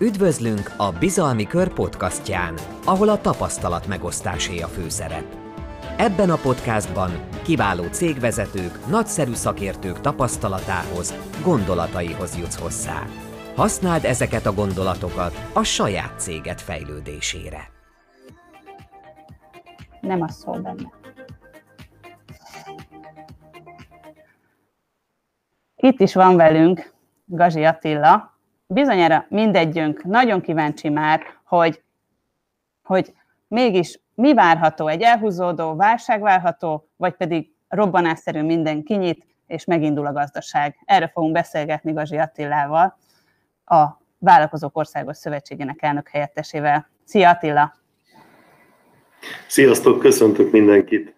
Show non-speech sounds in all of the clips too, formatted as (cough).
Üdvözlünk a Bizalmi Kör podcastján, ahol a tapasztalat megosztásé a főszerep. Ebben a podcastban kiváló cégvezetők, nagyszerű szakértők tapasztalatához, gondolataihoz jutsz hozzá. Használd ezeket a gondolatokat a saját céged fejlődésére. Nem az szól benne. Itt is van velünk Gazi Attila, bizonyára mindegyünk nagyon kíváncsi már, hogy, hogy mégis mi várható, egy elhúzódó válság várható, vagy pedig robbanásszerű minden kinyit, és megindul a gazdaság. Erről fogunk beszélgetni Gazsi Attilával, a Vállalkozók Országos Szövetségének elnök helyettesével. Szia Attila! Sziasztok, köszöntök mindenkit!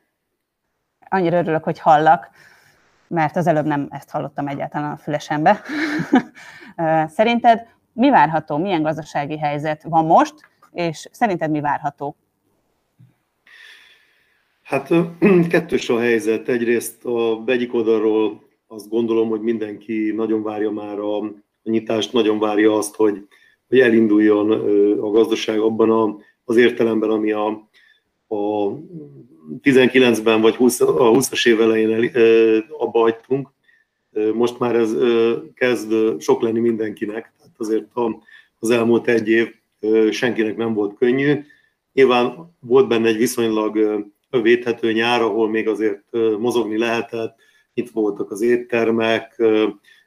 Annyira örülök, hogy hallak, mert az előbb nem ezt hallottam egyáltalán a fülesembe. (laughs) Szerinted mi várható, milyen gazdasági helyzet van most, és szerinted mi várható? Hát (clears throat) kettős a helyzet. Egyrészt a egyik oldalról azt gondolom, hogy mindenki nagyon várja már a, a nyitást, nagyon várja azt, hogy, hogy elinduljon a gazdaság abban a, az értelemben, ami a, a 19-ben vagy 20, a 20-as év elején el, abba hagytunk. Most már ez kezd sok lenni mindenkinek, tehát azért az elmúlt egy év senkinek nem volt könnyű. Nyilván volt benne egy viszonylag védhető nyár, ahol még azért mozogni lehetett, itt voltak az éttermek,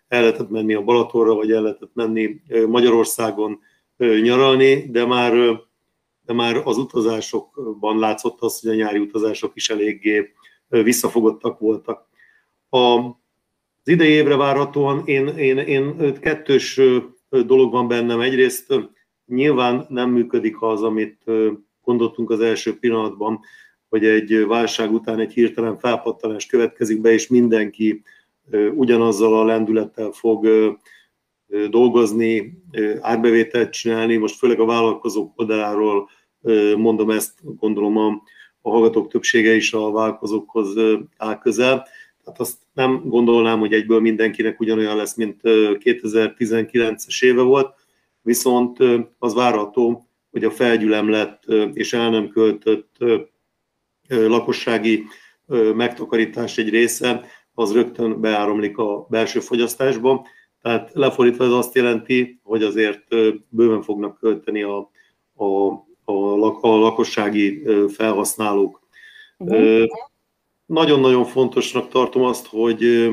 el lehetett menni a Balatonra, vagy el lehetett menni Magyarországon nyaralni, de már, de már az utazásokban látszott az, hogy a nyári utazások is eléggé visszafogottak voltak. A az idei évre várhatóan én, én, én kettős dolog van bennem. Egyrészt nyilván nem működik az, amit gondoltunk az első pillanatban, hogy egy válság után egy hirtelen felpattanás következik be, és mindenki ugyanazzal a lendülettel fog dolgozni, árbevételt csinálni. Most főleg a vállalkozók oldaláról mondom ezt, gondolom a, a hallgatók többsége is a vállalkozókhoz áll közel Hát azt nem gondolnám, hogy egyből mindenkinek ugyanolyan lesz, mint 2019-es éve volt, viszont az várható, hogy a felgyülemlett és el nem költött lakossági megtakarítás egy része, az rögtön beáramlik a belső fogyasztásba. Tehát lefordítva ez azt jelenti, hogy azért bőven fognak költeni a, a, a, lakossági felhasználók. Uh-huh nagyon-nagyon fontosnak tartom azt, hogy,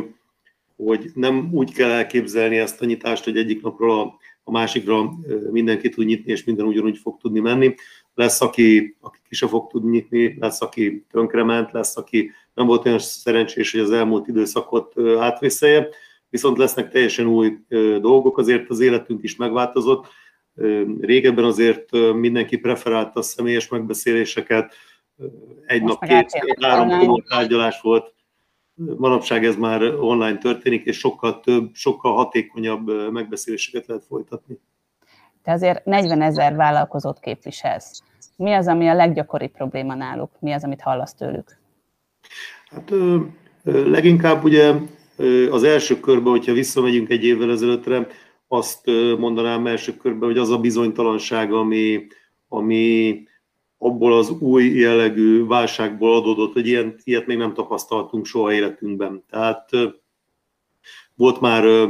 hogy nem úgy kell elképzelni ezt a nyitást, hogy egyik napról a, a másikra mindenki tud nyitni, és minden ugyanúgy fog tudni menni. Lesz, aki, aki ki se fog tudni nyitni, lesz, aki tönkrement, lesz, aki nem volt olyan szerencsés, hogy az elmúlt időszakot átvészelje, viszont lesznek teljesen új dolgok, azért az életünk is megváltozott. Régebben azért mindenki preferálta a személyes megbeszéléseket, egy Most nap két, három tárgyalás volt, manapság ez már online történik, és sokkal több, sokkal hatékonyabb megbeszéléseket lehet folytatni. Te azért 40 ezer vállalkozót képviselsz. Mi az, ami a leggyakoribb probléma náluk? Mi az, amit hallasz tőlük? Hát leginkább ugye az első körben, hogyha visszamegyünk egy évvel ezelőttre, azt mondanám első körben, hogy az a bizonytalanság, ami, ami abból az új jellegű válságból adódott, hogy ilyen, ilyet még nem tapasztaltunk soha életünkben. Tehát volt már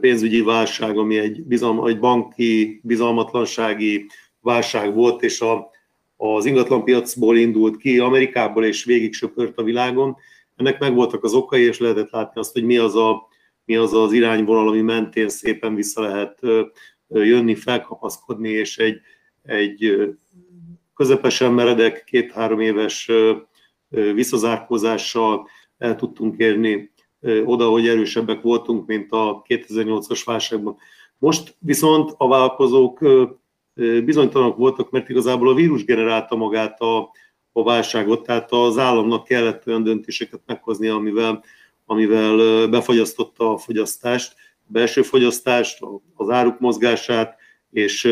pénzügyi válság, ami egy, bizalma, egy banki bizalmatlansági válság volt, és a, az ingatlanpiacból indult ki, Amerikából és végig söpört a világon. Ennek meg voltak az okai, és lehetett látni azt, hogy mi az, a, mi az az irányvonal, ami mentén szépen vissza lehet jönni, felkapaszkodni, és egy, egy közepesen meredek, két-három éves visszazárkózással el tudtunk érni oda, hogy erősebbek voltunk, mint a 2008-as válságban. Most viszont a vállalkozók bizonytalanok voltak, mert igazából a vírus generálta magát a, a válságot, tehát az államnak kellett olyan döntéseket meghozni, amivel, amivel befagyasztotta a fogyasztást, a belső fogyasztást, az áruk mozgását, és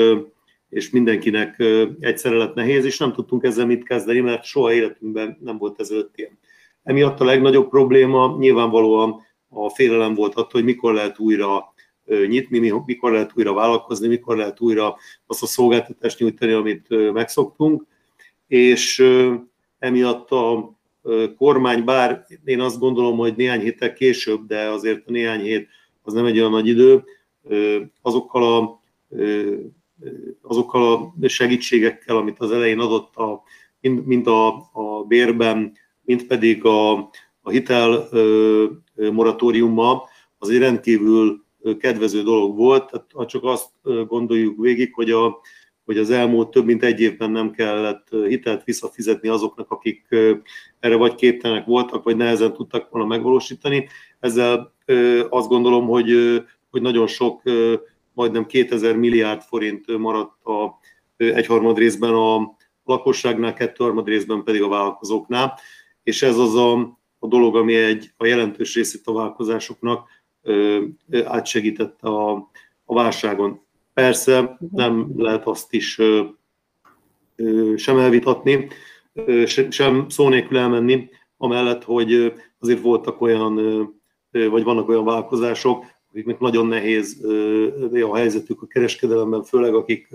és mindenkinek egyszerre lett nehéz, és nem tudtunk ezzel mit kezdeni, mert soha életünkben nem volt ezelőtt ilyen. Emiatt a legnagyobb probléma nyilvánvalóan a félelem volt attól, hogy mikor lehet újra nyitni, mikor lehet újra vállalkozni, mikor lehet újra azt a szolgáltatást nyújtani, amit megszoktunk, és emiatt a kormány, bár én azt gondolom, hogy néhány héttel később, de azért a néhány hét az nem egy olyan nagy idő, azokkal a, azokkal a segítségekkel, amit az elején adott, a, mint a, a bérben, mint pedig a, a hitel moratóriummal, az egy rendkívül kedvező dolog volt. Tehát, ha csak azt gondoljuk végig, hogy, a, hogy az elmúlt több mint egy évben nem kellett hitelt visszafizetni azoknak, akik erre vagy képtelenek voltak, vagy nehezen tudtak volna megvalósítani. Ezzel azt gondolom, hogy, hogy nagyon sok, majdnem 2000 milliárd forint maradt a egyharmad részben a lakosságnál, kettőharmad részben pedig a vállalkozóknál, és ez az a, a dolog, ami egy, a jelentős részét a vállalkozásoknak átsegítette a, a válságon. Persze nem lehet azt is sem elvitatni, sem szó nélkül elmenni, amellett, hogy azért voltak olyan, vagy vannak olyan vállalkozások, akiknek nagyon nehéz a helyzetük a kereskedelemben, főleg akik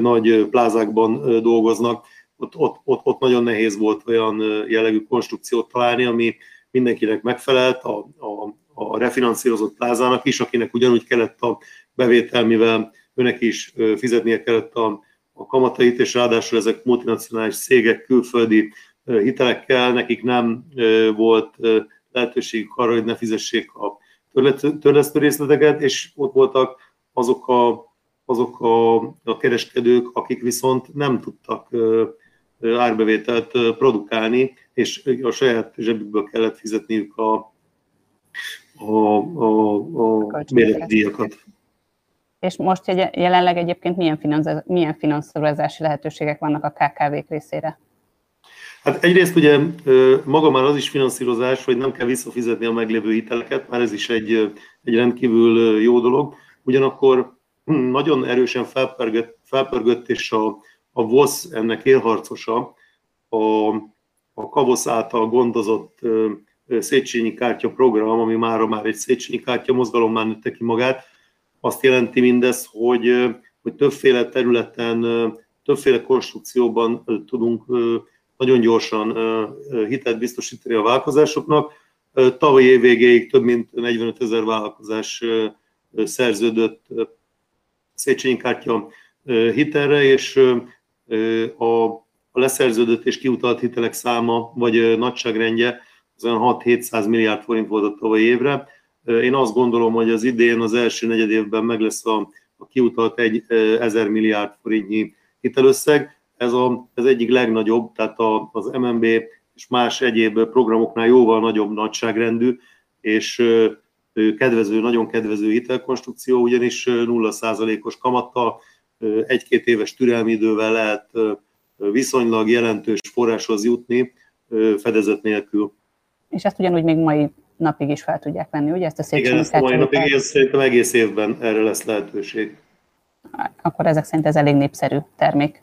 nagy plázákban dolgoznak, ott, ott, ott, ott nagyon nehéz volt olyan jellegű konstrukciót találni, ami mindenkinek megfelelt, a, a, a refinanszírozott plázának is, akinek ugyanúgy kellett a bevétel, mivel őnek is fizetnie kellett a, a kamatait, és ráadásul ezek multinacionális cégek külföldi hitelekkel, nekik nem volt lehetőségük arra, hogy ne fizessék a törlesztő részleteket, és ott voltak azok a, azok a, a kereskedők, akik viszont nem tudtak árbevételt produkálni, és a saját zsebükből kellett fizetniük a, a, a, a díjakat. És most jelenleg egyébként milyen, milyen finanszírozási lehetőségek vannak a KKV-k részére? Hát egyrészt ugye maga már az is finanszírozás, hogy nem kell visszafizetni a meglévő hiteleket, már ez is egy, egy rendkívül jó dolog. Ugyanakkor hm, nagyon erősen felpörgött, felpörgött és a, a VOSZ ennek élharcosa, a, a KAVOSZ által gondozott Széchenyi kártya program, ami már már egy Széchenyi kártya mozgalom már nőtte ki magát, azt jelenti mindez, hogy, hogy többféle területen, többféle konstrukcióban tudunk nagyon gyorsan hitelt biztosítani a vállalkozásoknak. Tavaly év végéig több mint 45 ezer vállalkozás szerződött Széchenyi kártya hitelre, és a, a leszerződött és kiutalt hitelek száma vagy nagyságrendje az olyan 6-700 milliárd forint volt a tavalyi évre. Én azt gondolom, hogy az idén az első negyed évben meg lesz a, a kiutalt egy 1000 milliárd forintnyi hitelösszeg. Ez a, ez egyik legnagyobb, tehát a, az MNB és más egyéb programoknál jóval nagyobb nagyságrendű, és kedvező, nagyon kedvező hitelkonstrukció, ugyanis 0%-os kamattal, egy-két éves türelmi idővel lehet viszonylag jelentős forráshoz jutni fedezet nélkül. És ezt ugyanúgy még mai napig is fel tudják venni, ugye ezt a szép Igen, ezt mai napig, én szerintem egész évben erre lesz lehetőség. Akkor ezek szerint ez elég népszerű termék.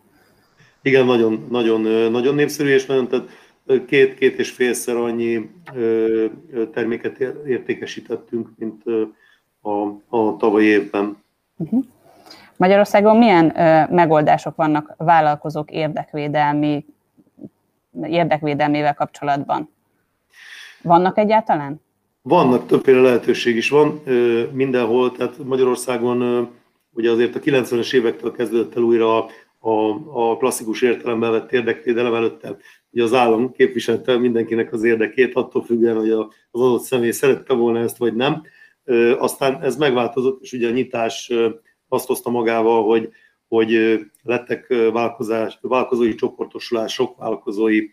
Igen, nagyon, nagyon, nagyon népszerű, és nagyon, tehát két-két és félszer annyi terméket értékesítettünk, mint a, a tavalyi évben. Uh-huh. Magyarországon milyen megoldások vannak vállalkozók érdekvédelmi, érdekvédelmével kapcsolatban? Vannak egyáltalán? Vannak, többféle lehetőség is van mindenhol, tehát Magyarországon ugye azért a 90-es évektől kezdődött el újra a, a klasszikus értelemben vett érdekvédelem előtte, ugye az állam képviselte mindenkinek az érdekét, attól függően, hogy az adott személy szerette volna ezt, vagy nem. Aztán ez megváltozott, és ugye a nyitás azt hozta magával, hogy, hogy lettek vállalkozás, vállalkozói csoportosulások, vállalkozói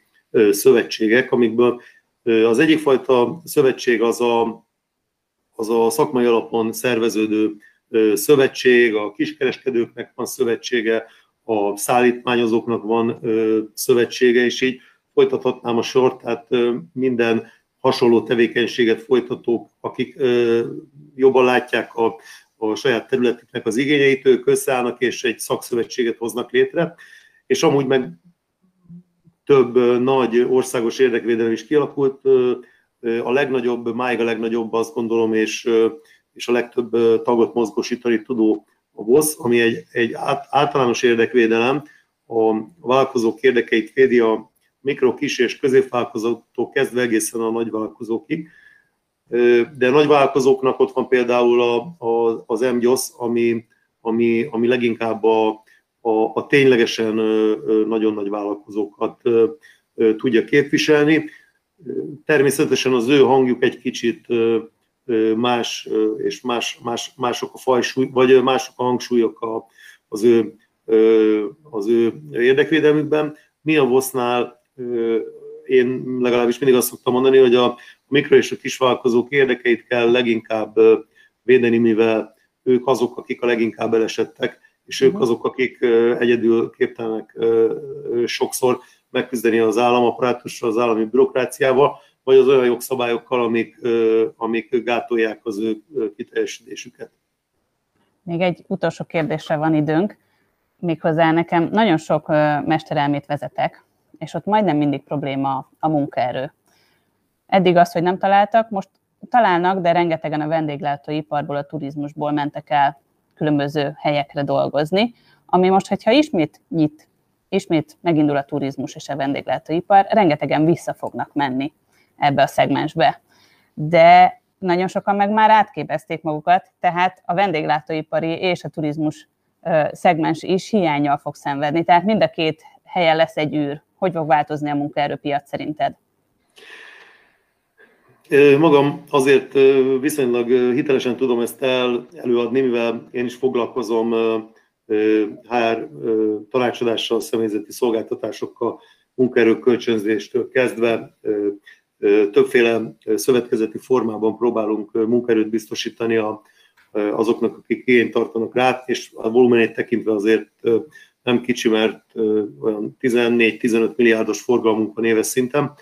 szövetségek, amikből az egyik fajta szövetség az a, az a szakmai alapon szerveződő szövetség, a kiskereskedőknek van szövetsége, a szállítmányozóknak van szövetsége, és így folytathatnám a sort, tehát minden hasonló tevékenységet folytatók, akik jobban látják a, a saját területüknek az igényeit, ők összeállnak és egy szakszövetséget hoznak létre, és amúgy meg több nagy országos érdekvédelem is kialakult. A legnagyobb, máig a legnagyobb azt gondolom, és, és a legtöbb tagot mozgósítani tudó a VOSZ, ami egy, egy általános érdekvédelem, a vállalkozók érdekeit védi a mikro, kis és középvállalkozóktól kezdve egészen a nagyvállalkozókig. De nagyvállalkozóknak ott van például a, a, az MGYOSZ, ami, ami, ami leginkább a, a, a ténylegesen nagyon nagy vállalkozókat tudja képviselni. Természetesen az ő hangjuk egy kicsit más, és más, más, mások a fajsúly, vagy mások a hangsúlyok az ő, az ő érdekvédelmükben. Mi a VOSZ-nál én legalábbis mindig azt szoktam mondani, hogy a mikro és a kisvállalkozók érdekeit kell leginkább védeni, mivel ők azok, akik a leginkább elesettek, és ők mhm. azok, akik egyedül képtelenek sokszor megküzdeni az államaparátussal, az állami bürokráciával, vagy az olyan jogszabályokkal, amik, amik gátolják az ő kiteljesítésüket. Még egy utolsó kérdésre van időnk, méghozzá nekem nagyon sok mesterelmét vezetek, és ott majdnem mindig probléma a munkaerő. Eddig az, hogy nem találtak, most találnak, de rengetegen a vendéglátóiparból, a turizmusból mentek el különböző helyekre dolgozni, ami most, hogyha ismét nyit, ismét megindul a turizmus és a vendéglátóipar, rengetegen vissza fognak menni ebbe a szegmensbe. De nagyon sokan meg már átképezték magukat, tehát a vendéglátóipari és a turizmus szegmens is hiányjal fog szenvedni. Tehát mind a két helyen lesz egy űr. Hogy fog változni a munkaerőpiac szerinted? Magam azért viszonylag hitelesen tudom ezt el, előadni, mivel én is foglalkozom HR tanácsadással, személyzeti szolgáltatásokkal, munkaerő kölcsönzéstől kezdve többféle szövetkezeti formában próbálunk munkaerőt biztosítani a, azoknak, akik igényt tartanak rá, és a volumenét tekintve azért nem kicsi, mert olyan 14-15 milliárdos forgalmunk van éves szinten.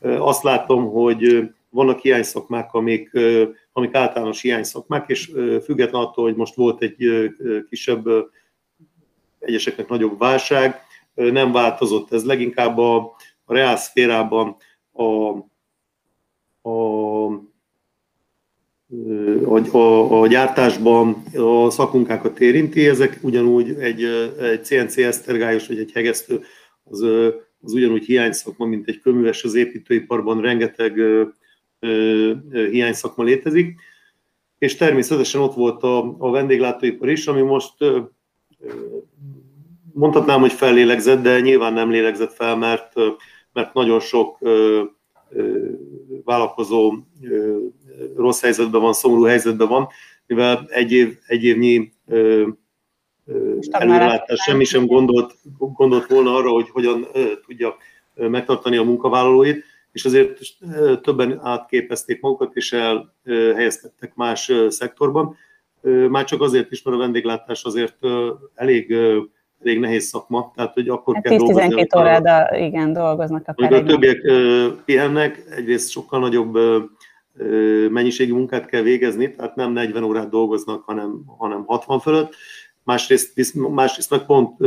Azt látom, hogy vannak hiányszakmák, amik, amik általános hiányszakmák, és független attól, hogy most volt egy kisebb, egyeseknek nagyobb válság, nem változott. Ez leginkább a, a reál szférában a, a, a, a, a gyártásban a szakmunkákat érinti, ezek ugyanúgy egy, egy CNC esztergályos vagy egy hegesztő, az, az ugyanúgy hiányszakma, mint egy köműves az építőiparban, rengeteg hiányszakma létezik, és természetesen ott volt a, a vendéglátóipar is, ami most mondhatnám, hogy fellélegzett, de nyilván nem lélegzett fel, mert, mert nagyon sok vállalkozó rossz helyzetben van, szomorú helyzetben van, mivel egy, év, egy évnyi előrelátás semmi sem gondolt, gondolt volna arra, hogy hogyan tudja megtartani a munkavállalóit, és azért többen átképezték magukat, és elhelyezkedtek más szektorban. Már csak azért is, mert a vendéglátás azért elég elég nehéz szakma, tehát hogy akkor hát kell 10-12 óráda, igen, dolgoznak akár. A többiek pihennek, egyrészt sokkal nagyobb mennyiségű munkát kell végezni, tehát nem 40 órát dolgoznak, hanem, hanem 60 fölött. Másrészt, másrészt meg pont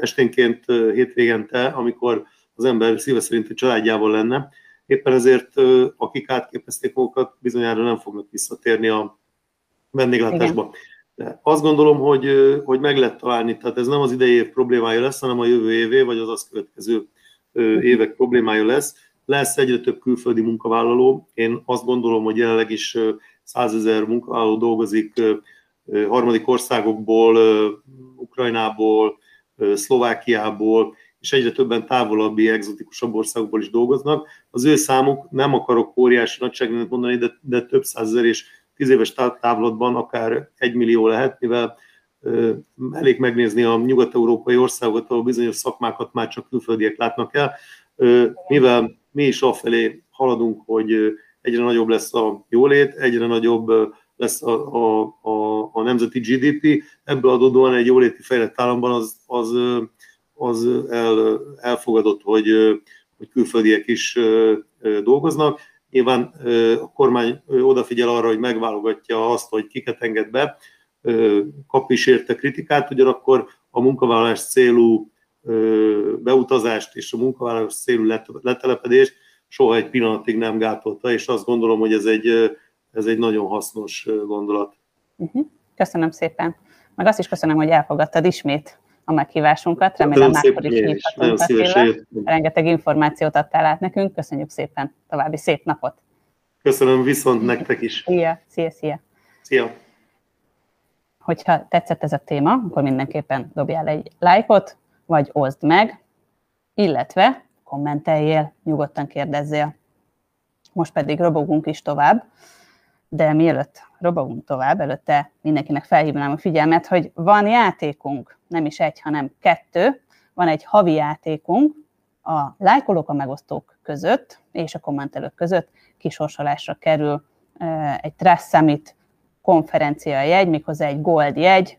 esténként hétvégente, amikor az ember szíve szerint a családjával lenne. Éppen ezért, akik átképezték magukat, bizonyára nem fognak visszatérni a vendéglátásba. Igen. De azt gondolom, hogy, hogy meg lehet találni, tehát ez nem az idei év problémája lesz, hanem a jövő évé, vagy az azt következő évek problémája lesz. Lesz egyre több külföldi munkavállaló. Én azt gondolom, hogy jelenleg is százezer munkavállaló dolgozik harmadik országokból, Ukrajnából, Szlovákiából, és egyre többen távolabbi, egzotikusabb országokból is dolgoznak. Az ő számuk, nem akarok óriási nagyságrendet mondani, de, de több százezer és tíz éves távlatban akár egy millió lehet, mivel elég megnézni a nyugat-európai országokat, ahol bizonyos szakmákat már csak külföldiek látnak el, mivel mi is afelé haladunk, hogy egyre nagyobb lesz a jólét, egyre nagyobb lesz a, a, a, a nemzeti GDP, ebből adódóan egy jóléti fejlett államban az, az, az el, elfogadott, hogy, hogy külföldiek is dolgoznak. Nyilván a kormány odafigyel arra, hogy megválogatja azt, hogy kiket enged be, kap is érte kritikát, ugyanakkor a munkavállalás célú beutazást és a munkavállalás célú letelepedést soha egy pillanatig nem gátolta, és azt gondolom, hogy ez egy, ez egy nagyon hasznos gondolat. Uh-huh. Köszönöm szépen. Meg azt is köszönöm, hogy elfogadtad ismét a meghívásunkat. Remélem máskor is hívhatunk Rengeteg információt adtál át nekünk. Köszönjük szépen. További szép napot. Köszönöm viszont nektek is. Szia, szia, szia. Szia. Hogyha tetszett ez a téma, akkor mindenképpen dobjál egy lájkot, vagy oszd meg, illetve kommenteljél, nyugodtan kérdezzél. Most pedig robogunk is tovább, de mielőtt robogunk tovább, előtte mindenkinek felhívnám a figyelmet, hogy van játékunk, nem is egy, hanem kettő. Van egy havi játékunk, a lájkolók, a megosztók között és a kommentelők között kisorsolásra kerül egy Trust Summit konferencia jegy, méghozzá egy gold jegy,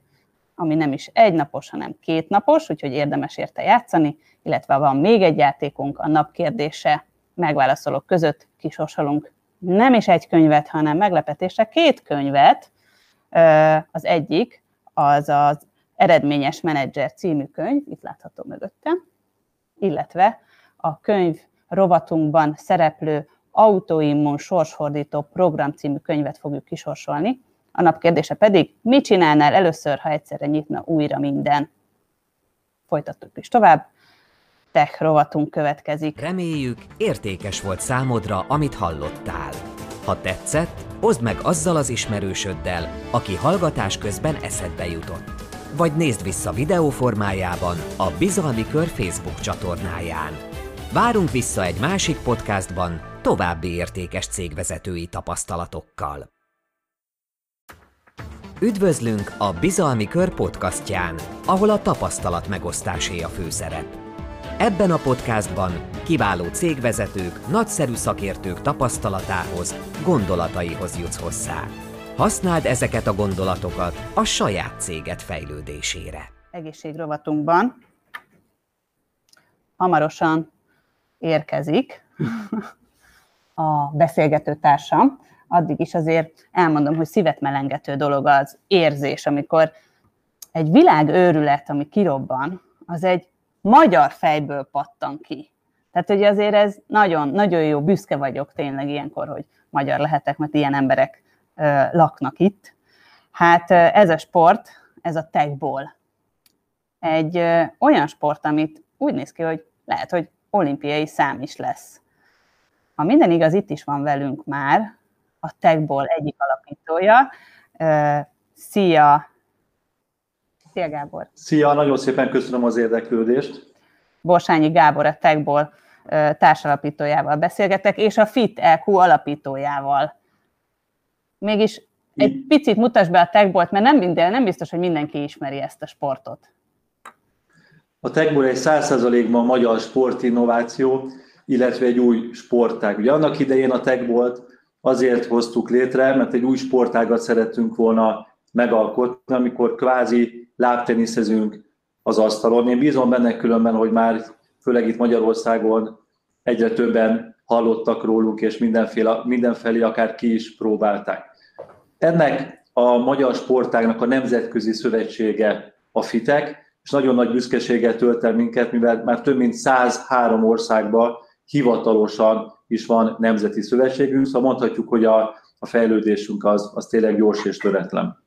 ami nem is egy napos, hanem két napos, úgyhogy érdemes érte játszani, illetve van még egy játékunk, a napkérdése megválaszolók között kisorsolunk nem is egy könyvet, hanem meglepetésre két könyvet. Az egyik az az Eredményes Menedzser című könyv, itt látható mögöttem, illetve a könyv rovatunkban szereplő Autoimmun sorsfordító program című könyvet fogjuk kisorsolni. A nap kérdése pedig, mit csinálnál először, ha egyszerre nyitna újra minden? Folytattuk is tovább. Tech rovatunk következik. Reméljük, értékes volt számodra, amit hallottál. Ha tetszett, oszd meg azzal az ismerősöddel, aki hallgatás közben eszedbe jutott. Vagy nézd vissza videó formájában a Bizalmi Kör Facebook csatornáján. Várunk vissza egy másik podcastban további értékes cégvezetői tapasztalatokkal. Üdvözlünk a Bizalmi Kör podcastján, ahol a tapasztalat megosztásé a főszerep. Ebben a podcastban kiváló cégvezetők, nagyszerű szakértők tapasztalatához, gondolataihoz jutsz hozzá. Használd ezeket a gondolatokat a saját céget fejlődésére. Egészségrovatunkban hamarosan érkezik a beszélgető társam. Addig is azért elmondom, hogy szívet melengető dolog az érzés, amikor egy világőrület, ami kirobban, az egy magyar fejből pattan ki. Tehát, hogy azért ez nagyon, nagyon jó, büszke vagyok tényleg ilyenkor, hogy magyar lehetek, mert ilyen emberek ö, laknak itt. Hát ez a sport, ez a tegball. Egy ö, olyan sport, amit úgy néz ki, hogy lehet, hogy olimpiai szám is lesz. Ha minden igaz, itt is van velünk már a tegball egyik alapítója. Ö, szia, Szia Gábor! Szia, nagyon szépen köszönöm az érdeklődést. Borsányi Gábor a Techból társalapítójával beszélgetek, és a FIT EQ alapítójával. Mégis egy picit mutasd be a Techbolt, mert nem, minden, nem biztos, hogy mindenki ismeri ezt a sportot. A Techból egy 100%-ban magyar sportinnováció, illetve egy új sportág. Ugye annak idején a Techbolt azért hoztuk létre, mert egy új sportágat szerettünk volna megalkotni, amikor kvázi lábteniszezünk az asztalon. Én bízom benne különben, hogy már főleg itt Magyarországon egyre többen hallottak rólunk, és mindenféle, mindenfelé akár ki is próbálták. Ennek a magyar sportágnak a nemzetközi szövetsége a FITEK, és nagyon nagy büszkeséget tölt el minket, mivel már több mint 103 országban hivatalosan is van nemzeti szövetségünk, szóval mondhatjuk, hogy a, a fejlődésünk az, az tényleg gyors és töretlen.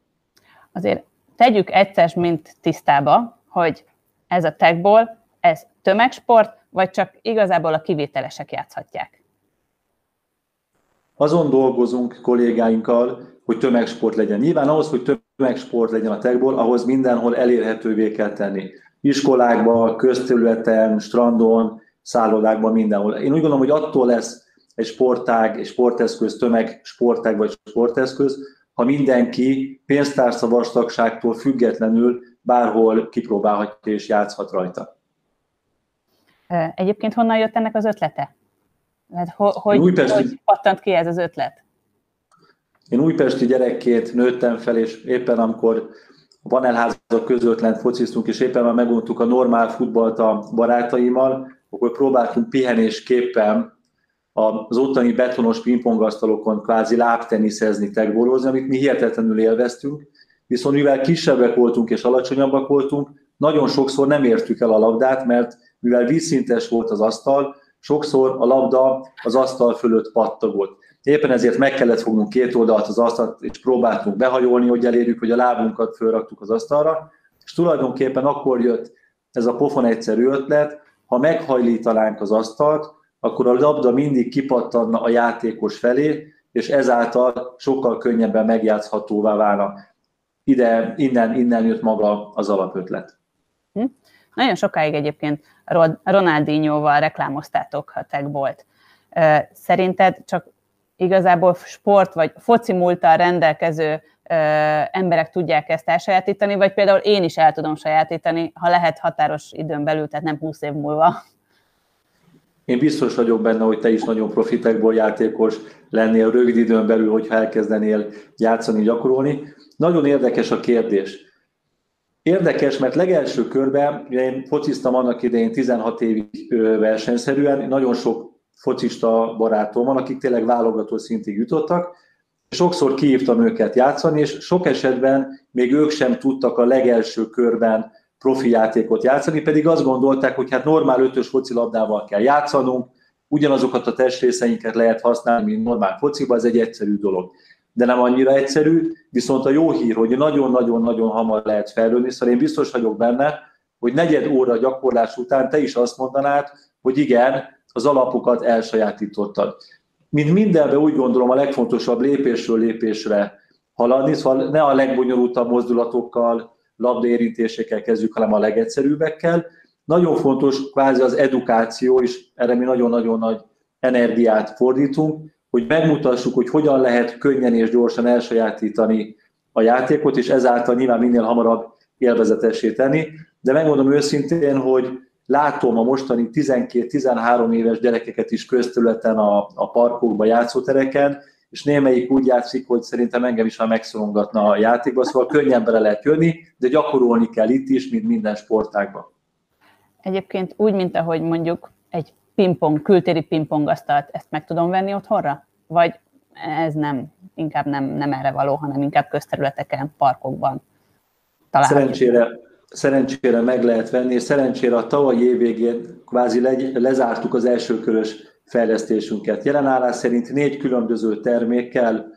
Azért tegyük egyszer mint tisztába, hogy ez a techból, ez tömegsport, vagy csak igazából a kivételesek játszhatják? Azon dolgozunk kollégáinkkal, hogy tömegsport legyen. Nyilván ahhoz, hogy tömegsport legyen a techból, ahhoz mindenhol elérhetővé kell tenni. Iskolákban, közterületen, strandon, szállodákban, mindenhol. Én úgy gondolom, hogy attól lesz egy sportág, egy sporteszköz, tömeg sportág vagy sporteszköz, ha mindenki pénztárca vastagságtól függetlenül bárhol kipróbálhatja és játszhat rajta. Egyébként honnan jött ennek az ötlete? Hát, hogy, Újpesti... hogy pattant ki ez az ötlet? Én újpesti gyerekként nőttem fel, és éppen amikor a panelházak között lent fociztunk, és éppen már meguntuk a normál futballt a barátaimmal, akkor próbáltunk pihenésképpen az ottani betonos pingpongasztalokon kvázi lábteniszezni, tegborozni, amit mi hihetetlenül élveztünk, viszont mivel kisebbek voltunk és alacsonyabbak voltunk, nagyon sokszor nem értük el a labdát, mert mivel vízszintes volt az asztal, sokszor a labda az asztal fölött pattogott. Éppen ezért meg kellett fognunk két oldalt az asztalt, és próbáltunk behajolni, hogy elérjük, hogy a lábunkat fölraktuk az asztalra, és tulajdonképpen akkor jött ez a pofon egyszerű ötlet, ha meghajlítanánk az asztalt, akkor a labda mindig kipattanna a játékos felé, és ezáltal sokkal könnyebben megjátszhatóvá válna. Ide, innen, innen jött maga az alapötlet. Hm? Nagyon sokáig egyébként Ronaldinho-val reklámoztátok a Tegbolt. Szerinted csak igazából sport vagy foci múltal rendelkező emberek tudják ezt elsajátítani, vagy például én is el tudom sajátítani, ha lehet határos időn belül, tehát nem 20 év múlva. Én biztos vagyok benne, hogy te is nagyon profitekból játékos lennél rövid időn belül, hogyha elkezdenél játszani, gyakorolni. Nagyon érdekes a kérdés. Érdekes, mert legelső körben, én fociztam annak idején 16 évig versenyszerűen, nagyon sok focista barátom van, akik tényleg válogató szintig jutottak, sokszor kihívtam őket játszani, és sok esetben még ők sem tudtak a legelső körben profi játékot játszani, pedig azt gondolták, hogy hát normál ötös focilabdával kell játszanunk, ugyanazokat a testrészeinket lehet használni, mint normál fociba, ez egy egyszerű dolog. De nem annyira egyszerű, viszont a jó hír, hogy nagyon-nagyon-nagyon hamar lehet felülni, szóval én biztos vagyok benne, hogy negyed óra gyakorlás után te is azt mondanád, hogy igen, az alapokat elsajátítottad mint mindenben úgy gondolom a legfontosabb lépésről lépésre haladni, szóval ne a legbonyolultabb mozdulatokkal, labdaérintésekkel kezdjük, hanem a legegyszerűbbekkel. Nagyon fontos kvázi az edukáció, és erre mi nagyon-nagyon nagy energiát fordítunk, hogy megmutassuk, hogy hogyan lehet könnyen és gyorsan elsajátítani a játékot, és ezáltal nyilván minél hamarabb élvezetessé tenni. De megmondom őszintén, hogy látom a mostani 12-13 éves gyerekeket is közterületen a, a parkokban, játszótereken, és némelyik úgy játszik, hogy szerintem engem is már megszorongatna a játékba, szóval könnyen bele lehet jönni, de gyakorolni kell itt is, mint minden sportágban. Egyébként úgy, mint ahogy mondjuk egy pingpong, kültéri pingpongasztalt, ezt meg tudom venni otthonra? Vagy ez nem, inkább nem, nem erre való, hanem inkább közterületeken, parkokban található? Szerencsére, szerencsére meg lehet venni, és szerencsére a tavalyi év végén kvázi legy, lezártuk az első körös fejlesztésünket. Jelen állás szerint négy különböző termékkel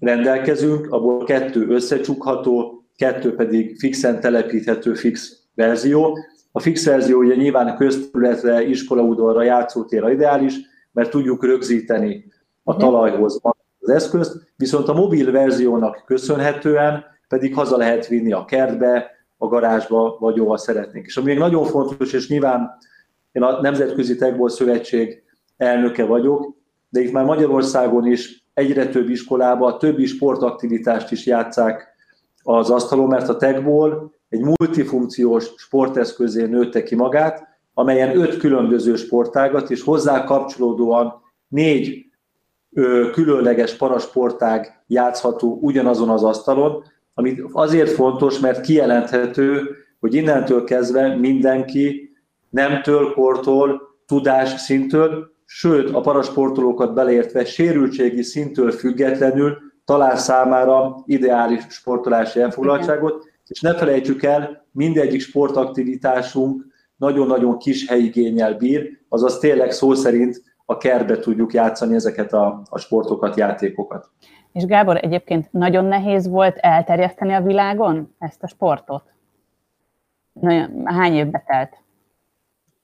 rendelkezünk, abból kettő összecsukható, kettő pedig fixen telepíthető fix verzió. A fix verzió ugye nyilván közterületre, iskolaudvarra, játszótérre ideális, mert tudjuk rögzíteni a talajhoz az eszközt, viszont a mobil verziónak köszönhetően pedig haza lehet vinni a kertbe, a garázsba, vagy ahol szeretnénk. És ami még nagyon fontos, és nyilván én a Nemzetközi Tegball Szövetség elnöke vagyok, de itt már Magyarországon is egyre több iskolában a többi sportaktivitást is játszák az asztalon, mert a tegball egy multifunkciós sporteszközé nőtte ki magát, amelyen öt különböző sportágat, és hozzá kapcsolódóan négy ö, különleges parasportág játszható ugyanazon az asztalon, ami azért fontos, mert kijelenthető, hogy innentől kezdve mindenki nemtől, kortól, tudás szintől, sőt a parasportolókat beleértve sérültségi szintől függetlenül talál számára ideális sportolási elfoglaltságot, és ne felejtsük el, mindegyik sportaktivitásunk nagyon-nagyon kis helyigényel bír, azaz tényleg szó szerint a kertbe tudjuk játszani ezeket a, a sportokat, játékokat. És Gábor, egyébként nagyon nehéz volt elterjeszteni a világon ezt a sportot? Nagyon, hány évbe telt?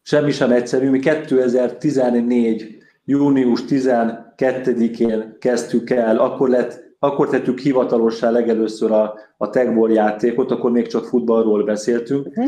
Semmi sem egyszerű. Mi 2014. június 12-én kezdtük el, akkor lett akkor tettük hivatalossá legelőször a, a Tegball játékot, akkor még csak futballról beszéltünk. Uh-huh.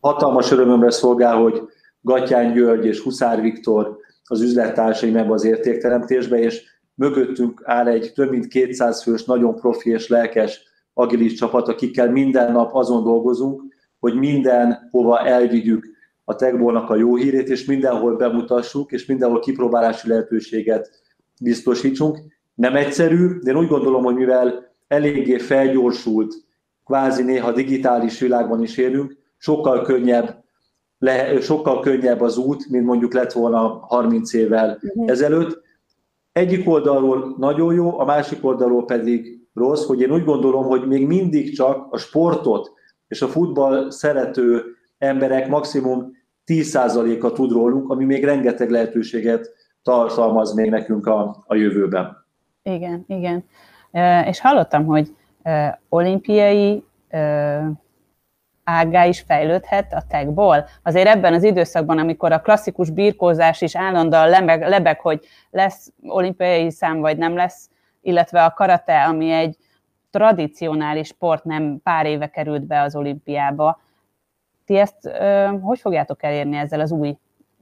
Hatalmas örömömre szolgál, hogy Gatyán György és Huszár Viktor az üzlettársaim ebbe az értékteremtésbe, és mögöttünk áll egy több mint 200 fős, nagyon profi és lelkes agilis csapat, akikkel minden nap azon dolgozunk, hogy mindenhova elvigyük a techbolnak a jó hírét, és mindenhol bemutassuk, és mindenhol kipróbálási lehetőséget biztosítsunk. Nem egyszerű, de én úgy gondolom, hogy mivel eléggé felgyorsult, kvázi néha digitális világban is élünk, sokkal könnyebb, le, sokkal könnyebb az út, mint mondjuk lett volna 30 évvel uh-huh. ezelőtt, egyik oldalról nagyon jó, a másik oldalról pedig rossz, hogy én úgy gondolom, hogy még mindig csak a sportot és a futball szerető emberek maximum 10%-a tud rólunk, ami még rengeteg lehetőséget tartalmaz még nekünk a, a jövőben. Igen, igen. És hallottam, hogy olimpiai ágá is fejlődhet a techból. Azért ebben az időszakban, amikor a klasszikus birkózás is állandóan lebeg, lebeg, hogy lesz olimpiai szám, vagy nem lesz, illetve a karate, ami egy tradicionális sport, nem pár éve került be az olimpiába. Ti ezt hogy fogjátok elérni ezzel az új,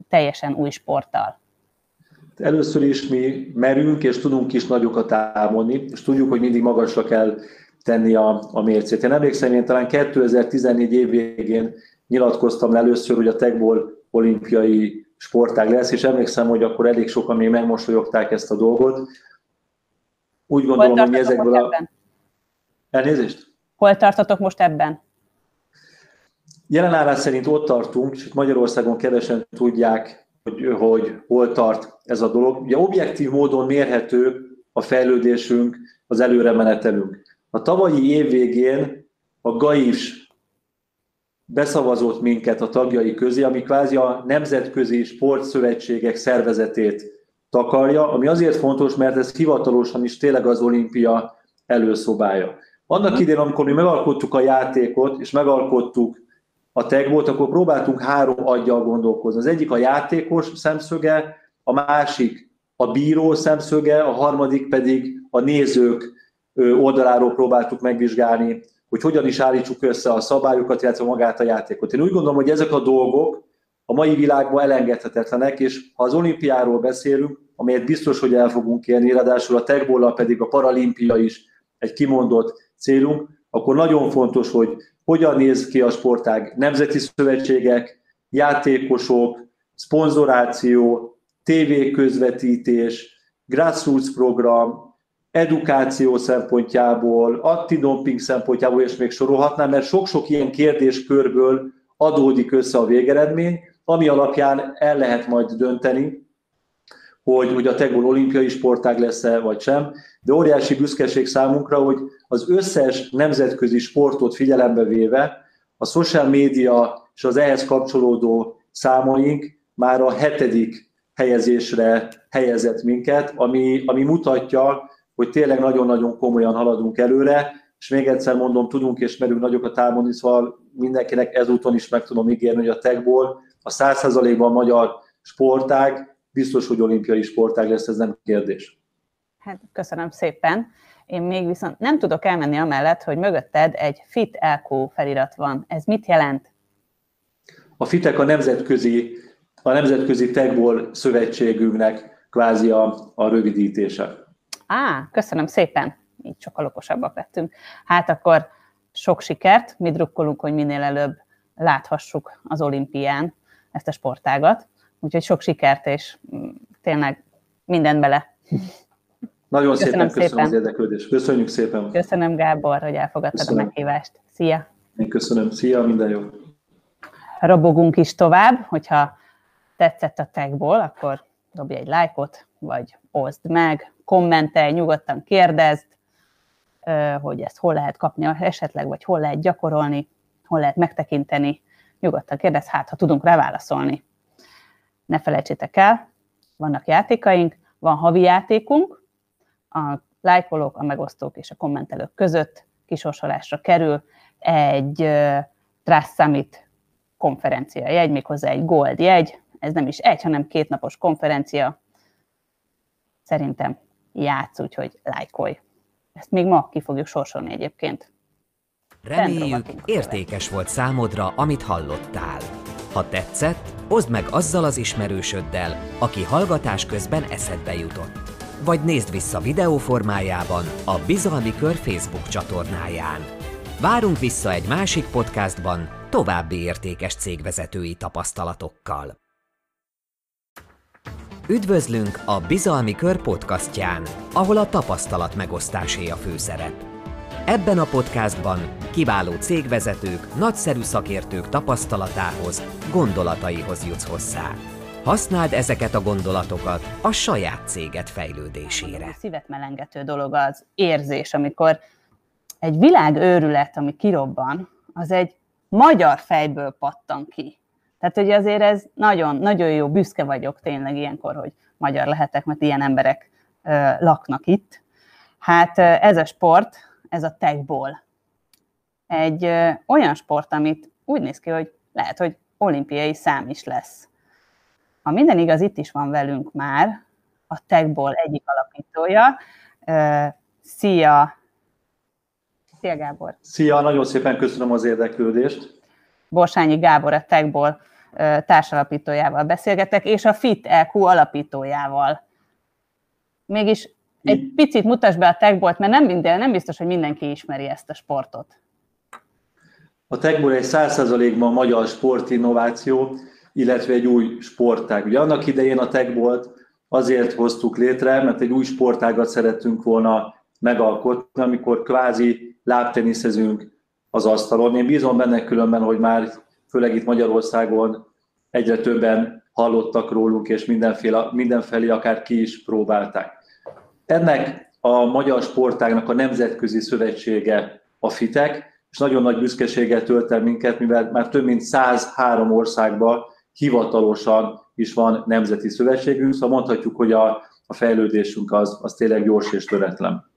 teljesen új sporttal? Először is mi merünk és tudunk is nagyokat támolni, és tudjuk, hogy mindig magasra kell tenni a, a mércét. Én emlékszem, én talán 2014 év végén nyilatkoztam először, hogy a techból olimpiai sportág lesz, és emlékszem, hogy akkor elég sokan még megmosolyogták ezt a dolgot. Úgy gondolom, hogy mi ezekből a... Elnézést? Hol tartatok most ebben? Jelen állás szerint ott tartunk, és Magyarországon kevesen tudják, hogy, hogy hol tart ez a dolog. Ugye objektív módon mérhető a fejlődésünk, az előre menetelünk. A tavalyi év végén a GAIS beszavazott minket a tagjai közé, ami kvázi a Nemzetközi Sportszövetségek szervezetét takarja, ami azért fontos, mert ez hivatalosan is tényleg az olimpia előszobája. Annak mhm. idén, amikor mi megalkottuk a játékot, és megalkottuk a tegbot, akkor próbáltunk három aggyal gondolkozni. Az egyik a játékos szemszöge, a másik a bíró szemszöge, a harmadik pedig a nézők oldaláról próbáltuk megvizsgálni, hogy hogyan is állítsuk össze a szabályokat, illetve magát a játékot. Én úgy gondolom, hogy ezek a dolgok a mai világban elengedhetetlenek, és ha az olimpiáról beszélünk, amelyet biztos, hogy el fogunk érni, ráadásul a techbollal pedig a paralimpia is egy kimondott célunk, akkor nagyon fontos, hogy hogyan néz ki a sportág? Nemzeti szövetségek, játékosok, szponzoráció, tévéközvetítés, grassroots program, edukáció szempontjából, antidoping szempontjából, és még sorolhatnám, mert sok-sok ilyen kérdéskörből adódik össze a végeredmény, ami alapján el lehet majd dönteni, hogy, hogy a tegből olimpiai sportág lesz-e, vagy sem, de óriási büszkeség számunkra, hogy az összes nemzetközi sportot figyelembe véve a social média és az ehhez kapcsolódó számaink már a hetedik helyezésre helyezett minket, ami, ami mutatja, hogy tényleg nagyon-nagyon komolyan haladunk előre, és még egyszer mondom, tudunk és merünk nagyokat támadni, szóval mindenkinek ezúton is meg tudom ígérni, hogy a techból a 100%-ban magyar sportág biztos, hogy olimpiai sportág lesz, ez nem kérdés. Hát köszönöm szépen. Én még viszont nem tudok elmenni amellett, hogy mögötted egy FIT LQ felirat van. Ez mit jelent? A FITEK a nemzetközi, a nemzetközi techból szövetségünknek kvázi a, a rövidítése. Á, köszönöm szépen, így sokkal okosabbak lettünk. Hát akkor sok sikert, mi drukkolunk, hogy minél előbb láthassuk az olimpián ezt a sportágat. Úgyhogy sok sikert, és mm, tényleg minden bele. Nagyon köszönöm szépen köszönöm szépen. az érdeklődést. Köszönjük szépen. Köszönöm Gábor, hogy elfogadtad köszönöm. a meghívást. Szia! Én köszönöm. Szia, minden jó. Robogunk is tovább, hogyha tetszett a tagból, akkor dobj egy lájkot, vagy oszd meg, kommentelj, nyugodtan kérdezd, hogy ezt hol lehet kapni esetleg, vagy hol lehet gyakorolni, hol lehet megtekinteni. Nyugodtan kérdezz, hát ha tudunk rá válaszolni. Ne felejtsétek el, vannak játékaink, van havi játékunk, a lájkolók, a megosztók és a kommentelők között kisorsolásra kerül egy Trust Summit konferencia jegy, méghozzá egy gold jegy, ez nem is egy, hanem két napos konferencia. Szerintem játsz, úgyhogy lájkolj. Ezt még ma ki fogjuk sorsolni egyébként. Reméljük, értékes volt számodra, amit hallottál. Ha tetszett, oszd meg azzal az ismerősöddel, aki hallgatás közben eszedbe jutott. Vagy nézd vissza videó formájában a Bizalmi Kör Facebook csatornáján. Várunk vissza egy másik podcastban további értékes cégvezetői tapasztalatokkal. Üdvözlünk a Bizalmi Kör podcastján, ahol a tapasztalat megosztásé a főszerep. Ebben a podcastban kiváló cégvezetők, nagyszerű szakértők tapasztalatához, gondolataihoz jutsz hozzá. Használd ezeket a gondolatokat a saját céget fejlődésére. A szívet melengető dolog az érzés, amikor egy világőrület, ami kirobban, az egy magyar fejből pattan ki. Tehát, hogy azért ez nagyon, nagyon jó, büszke vagyok tényleg ilyenkor, hogy magyar lehetek, mert ilyen emberek ö, laknak itt. Hát ez a sport, ez a tagball. Egy olyan sport, amit úgy néz ki, hogy lehet, hogy olimpiai szám is lesz. Ha minden igaz, itt is van velünk már a tagball egyik alapítója. Szia! Szia Gábor! Szia, nagyon szépen köszönöm az érdeklődést. Borsányi Gábor a tagball társalapítójával beszélgetek, és a FIT EQ alapítójával. Mégis egy picit mutasd be a techbolt, mert nem, minden, nem biztos, hogy mindenki ismeri ezt a sportot. A techbol egy 100%-ban magyar sportinnováció, illetve egy új sportág. Ugye annak idején a techbolt azért hoztuk létre, mert egy új sportágat szerettünk volna megalkotni, amikor kvázi lábteniszezünk az asztalon. Én bízom benne különben, hogy már főleg itt Magyarországon egyre többen hallottak rólunk, és mindenféle, mindenfelé akár ki is próbálták. Ennek a magyar sportágnak a nemzetközi szövetsége a FITEK, és nagyon nagy büszkeséggel tölt el minket, mivel már több mint 103 országban hivatalosan is van nemzeti szövetségünk, szóval mondhatjuk, hogy a, a fejlődésünk az, az tényleg gyors és töretlen.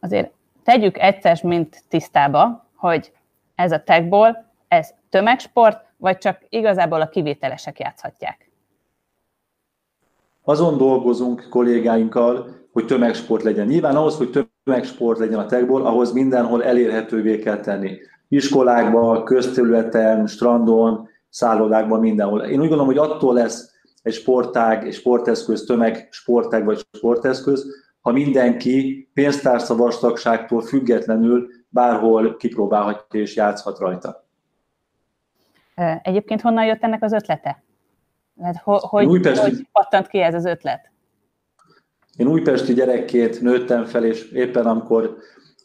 Azért tegyük egyszer, mint tisztába, hogy ez a techból, ez tömegsport, vagy csak igazából a kivételesek játszhatják? Azon dolgozunk kollégáinkkal, hogy tömegsport legyen. Nyilván ahhoz, hogy tömegsport legyen a techból, ahhoz mindenhol elérhetővé kell tenni. Iskolákban, közterületen, strandon, szállodákban, mindenhol. Én úgy gondolom, hogy attól lesz egy sportág, egy sporteszköz, tömeg sportág vagy sporteszköz, ha mindenki pénztárca vastagságtól függetlenül bárhol kipróbálhatja és játszhat rajta. Egyébként honnan jött ennek az ötlete? Hát, hogy, Újpesti... hogy pattant ki ez az ötlet? Én újpesti gyerekként nőttem fel, és éppen amikor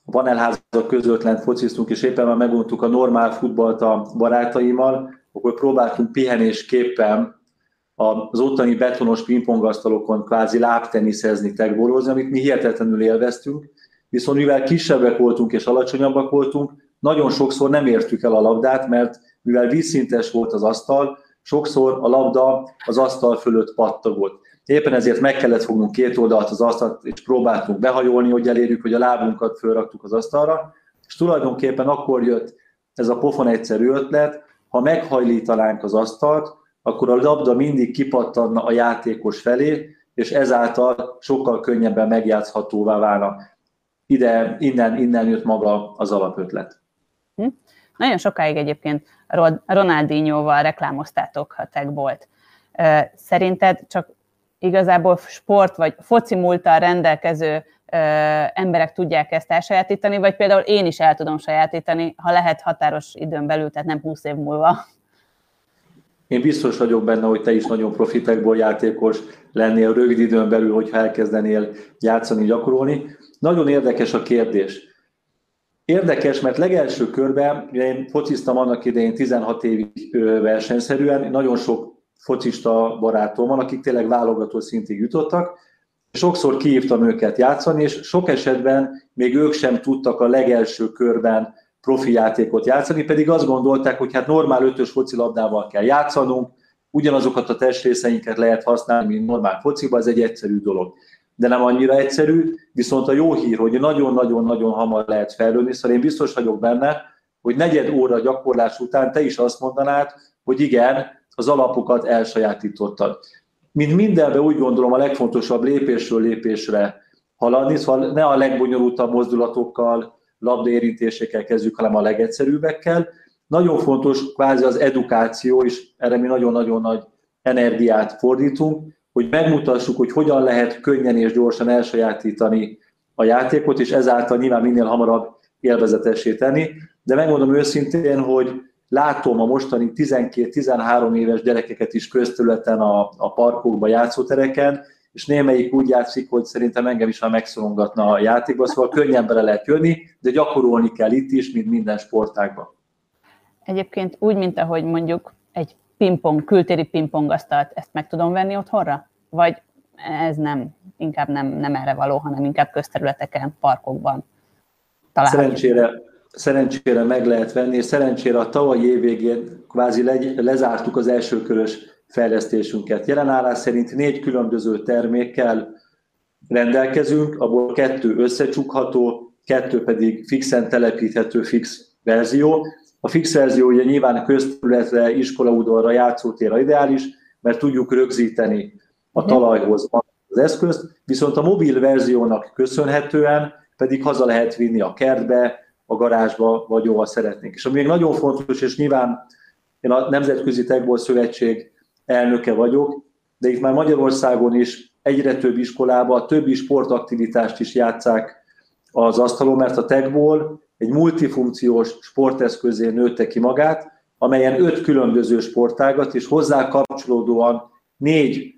a panelházak között lent fociztunk, és éppen már meguntuk a normál futballt a barátaimmal, akkor próbáltunk pihenésképpen az ottani betonos pingpongasztalokon kvázi lábteniszezni, tegbolozni, amit mi hihetetlenül élveztünk, viszont mivel kisebbek voltunk és alacsonyabbak voltunk, nagyon sokszor nem értük el a labdát, mert mivel vízszintes volt az asztal, sokszor a labda az asztal fölött pattagolt. Éppen ezért meg kellett fognunk két oldalt az asztalt, és próbáltunk behajolni, hogy elérjük, hogy a lábunkat fölraktuk az asztalra, és tulajdonképpen akkor jött ez a pofon egyszerű ötlet, ha meghajlítanánk az asztalt, akkor a labda mindig kipattanna a játékos felé, és ezáltal sokkal könnyebben megjátszhatóvá válna. Ide, innen, innen jött maga az alapötlet. Hm? Nagyon sokáig egyébként Ronaldinho-val reklámoztátok a Techbolt. Szerinted csak igazából sport vagy foci múltal rendelkező emberek tudják ezt elsajátítani, vagy például én is el tudom sajátítani, ha lehet határos időn belül, tehát nem 20 év múlva. Én biztos vagyok benne, hogy te is nagyon profitekból játékos lennél rövid időn belül, hogyha elkezdenél játszani, gyakorolni. Nagyon érdekes a kérdés. Érdekes, mert legelső körben, én fociztam annak idején 16 évig versenyszerűen, nagyon sok focista barátom van, akik tényleg válogató szintig jutottak, sokszor kihívtam őket játszani, és sok esetben még ők sem tudtak a legelső körben profi játékot játszani, pedig azt gondolták, hogy hát normál ötös focilabdával kell játszanunk, ugyanazokat a testrészeinket lehet használni, mint normál fociba, ez egy egyszerű dolog. De nem annyira egyszerű, viszont a jó hír, hogy nagyon-nagyon-nagyon hamar lehet fejlődni, szóval én biztos vagyok benne, hogy negyed óra gyakorlás után te is azt mondanád, hogy igen, az alapokat elsajátítottad. Mint mindenben úgy gondolom a legfontosabb lépésről lépésre haladni, szóval ne a legbonyolultabb mozdulatokkal, labdaérintésekkel kezdjük, hanem a legegyszerűbbekkel. Nagyon fontos kvázi az edukáció, és erre mi nagyon-nagyon nagy energiát fordítunk, hogy megmutassuk, hogy hogyan lehet könnyen és gyorsan elsajátítani a játékot, és ezáltal nyilván minél hamarabb élvezetessé tenni. De megmondom őszintén, hogy látom a mostani 12-13 éves gyerekeket is közterületen a, a parkokban, játszótereken, és némelyik úgy játszik, hogy szerintem engem is már megszorongatna a játékba, szóval könnyen bele lehet jönni, de gyakorolni kell itt is, mint minden sportágban. Egyébként úgy, mint ahogy mondjuk egy pingpong, kültéri pingpongasztalt, ezt meg tudom venni otthonra? Vagy ez nem, inkább nem, nem erre való, hanem inkább közterületeken, parkokban található? Szerencsére, szerencsére meg lehet venni, és szerencsére a tavalyi év végén kvázi legy, lezártuk az első körös fejlesztésünket. Jelen állás szerint négy különböző termékkel rendelkezünk, abból kettő összecsukható, kettő pedig fixen telepíthető fix verzió. A fix verzió ugye nyilván közterületre, iskolaudvarra, játszótérre ideális, mert tudjuk rögzíteni a mhm. talajhoz az eszközt, viszont a mobil verziónak köszönhetően pedig haza lehet vinni a kertbe, a garázsba, vagy ahol szeretnénk. És ami még nagyon fontos, és nyilván én a Nemzetközi Tekból Szövetség elnöke vagyok, de itt már Magyarországon is egyre több iskolában a többi sportaktivitást is játszák az asztalon, mert a tekból egy multifunkciós sporteszközé nőtte ki magát, amelyen öt különböző sportágat, és hozzá kapcsolódóan négy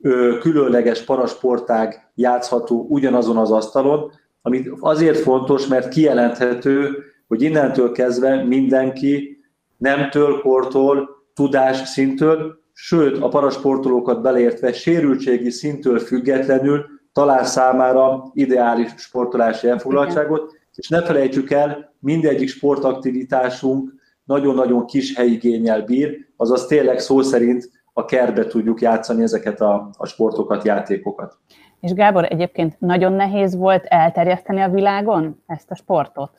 ö, különleges parasportág játszható ugyanazon az asztalon, ami azért fontos, mert kijelenthető, hogy innentől kezdve mindenki nemtől, kortól, tudás szintől, sőt a parasportolókat beleértve sérültségi szintől függetlenül talál számára ideális sportolási elfoglaltságot, és ne felejtsük el, mindegyik sportaktivitásunk nagyon-nagyon kis helyigényel bír, azaz tényleg szó szerint a kertbe tudjuk játszani ezeket a, a sportokat, játékokat. És Gábor, egyébként nagyon nehéz volt elterjeszteni a világon ezt a sportot?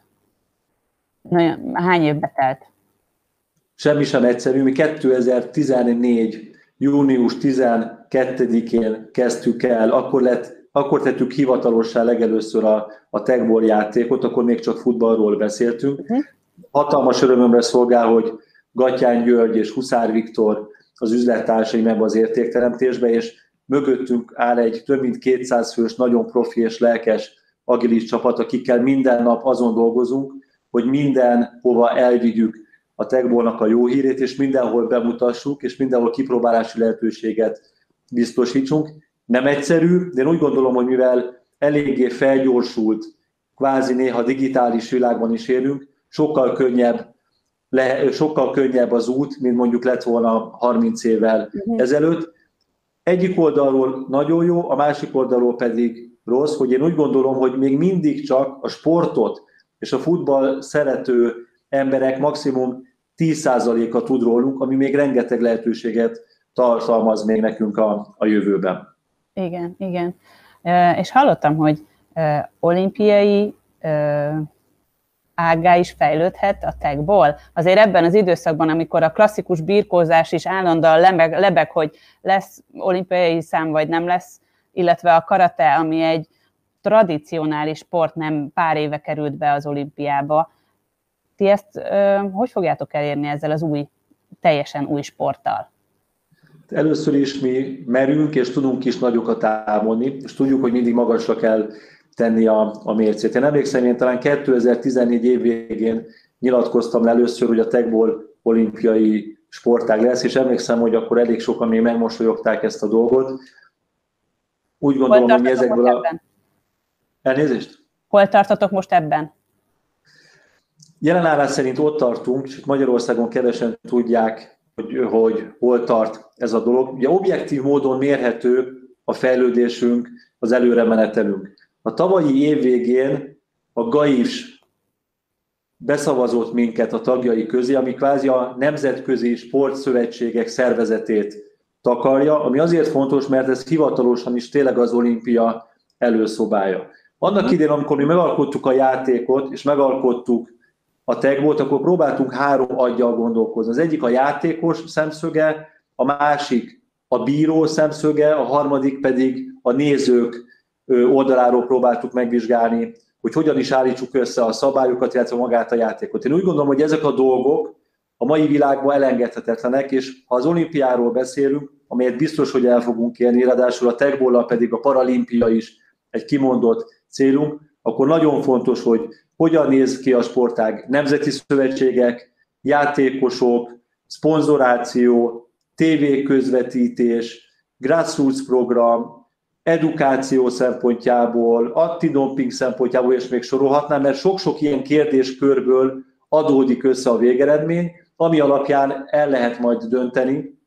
Nagyon, hány évbe telt? Semmi sem egyszerű. Mi 2014. június 12-én kezdtük el, akkor, lett, akkor tettük hivatalossá legelőször a, a Tegball játékot, akkor még csak futballról beszéltünk. Uh-huh. Hatalmas örömömre szolgál, hogy Gatyán György és Huszár Viktor az üzlettársai meg az értékteremtésbe, és mögöttünk áll egy több mint 200 fős, nagyon profi és lelkes agilis csapat, akikkel minden nap azon dolgozunk, hogy mindenhova elvigyük a Tegbónak a jó hírét, és mindenhol bemutassuk, és mindenhol kipróbálási lehetőséget biztosítsunk. Nem egyszerű, de én úgy gondolom, hogy mivel eléggé felgyorsult, kvázi néha digitális világban is élünk, sokkal könnyebb, le, sokkal könnyebb az út, mint mondjuk lett volna 30 évvel uh-huh. ezelőtt. Egyik oldalról nagyon jó, a másik oldalról pedig rossz, hogy én úgy gondolom, hogy még mindig csak a sportot és a futball szerető emberek maximum 10%-a tud rólunk, ami még rengeteg lehetőséget tartalmaz még nekünk a, a jövőben. Igen, igen. És hallottam, hogy olimpiai ágá is fejlődhet a techból. Azért ebben az időszakban, amikor a klasszikus birkózás is állandóan lebeg, lebeg, hogy lesz olimpiai szám, vagy nem lesz, illetve a karate, ami egy tradicionális sport, nem pár éve került be az olimpiába. Ti ezt ö, hogy fogjátok elérni ezzel az új, teljesen új sporttal? Először is mi merünk és tudunk is nagyokat távolni, és tudjuk, hogy mindig magasra kell tenni a, a mércét. Én emlékszem, én talán 2014 év végén nyilatkoztam először, hogy a tekból olimpiai sportág lesz, és emlékszem, hogy akkor elég sokan még megmosolyogták ezt a dolgot. Úgy gondolom, hogy mi ezekből a... Ebben? Elnézést? Hol tartotok most ebben? Jelen állás szerint ott tartunk, és Magyarországon kevesen tudják, hogy, hogy hol tart ez a dolog. Ugye objektív módon mérhető a fejlődésünk, az előre menetelünk. A tavalyi év végén a GAIS beszavazott minket a tagjai közé, ami kvázi a Nemzetközi Sportszövetségek szervezetét takarja, ami azért fontos, mert ez hivatalosan is tényleg az olimpia előszobája. Annak idén, amikor mi megalkottuk a játékot, és megalkottuk a tegbót, akkor próbáltunk három aggyal gondolkozni. Az egyik a játékos szemszöge, a másik a bíró szemszöge, a harmadik pedig a nézők oldaláról próbáltuk megvizsgálni, hogy hogyan is állítsuk össze a szabályokat, illetve magát a játékot. Én úgy gondolom, hogy ezek a dolgok a mai világban elengedhetetlenek, és ha az olimpiáról beszélünk, amelyet biztos, hogy el fogunk élni, ráadásul a tegbollal pedig a paralimpia is egy kimondott célunk, akkor nagyon fontos, hogy hogyan néz ki a sportág, nemzeti szövetségek, játékosok, szponzoráció, tévéközvetítés, grassroots program, edukáció szempontjából, antidoping szempontjából, és még sorolhatnám, mert sok-sok ilyen kérdéskörből adódik össze a végeredmény, ami alapján el lehet majd dönteni,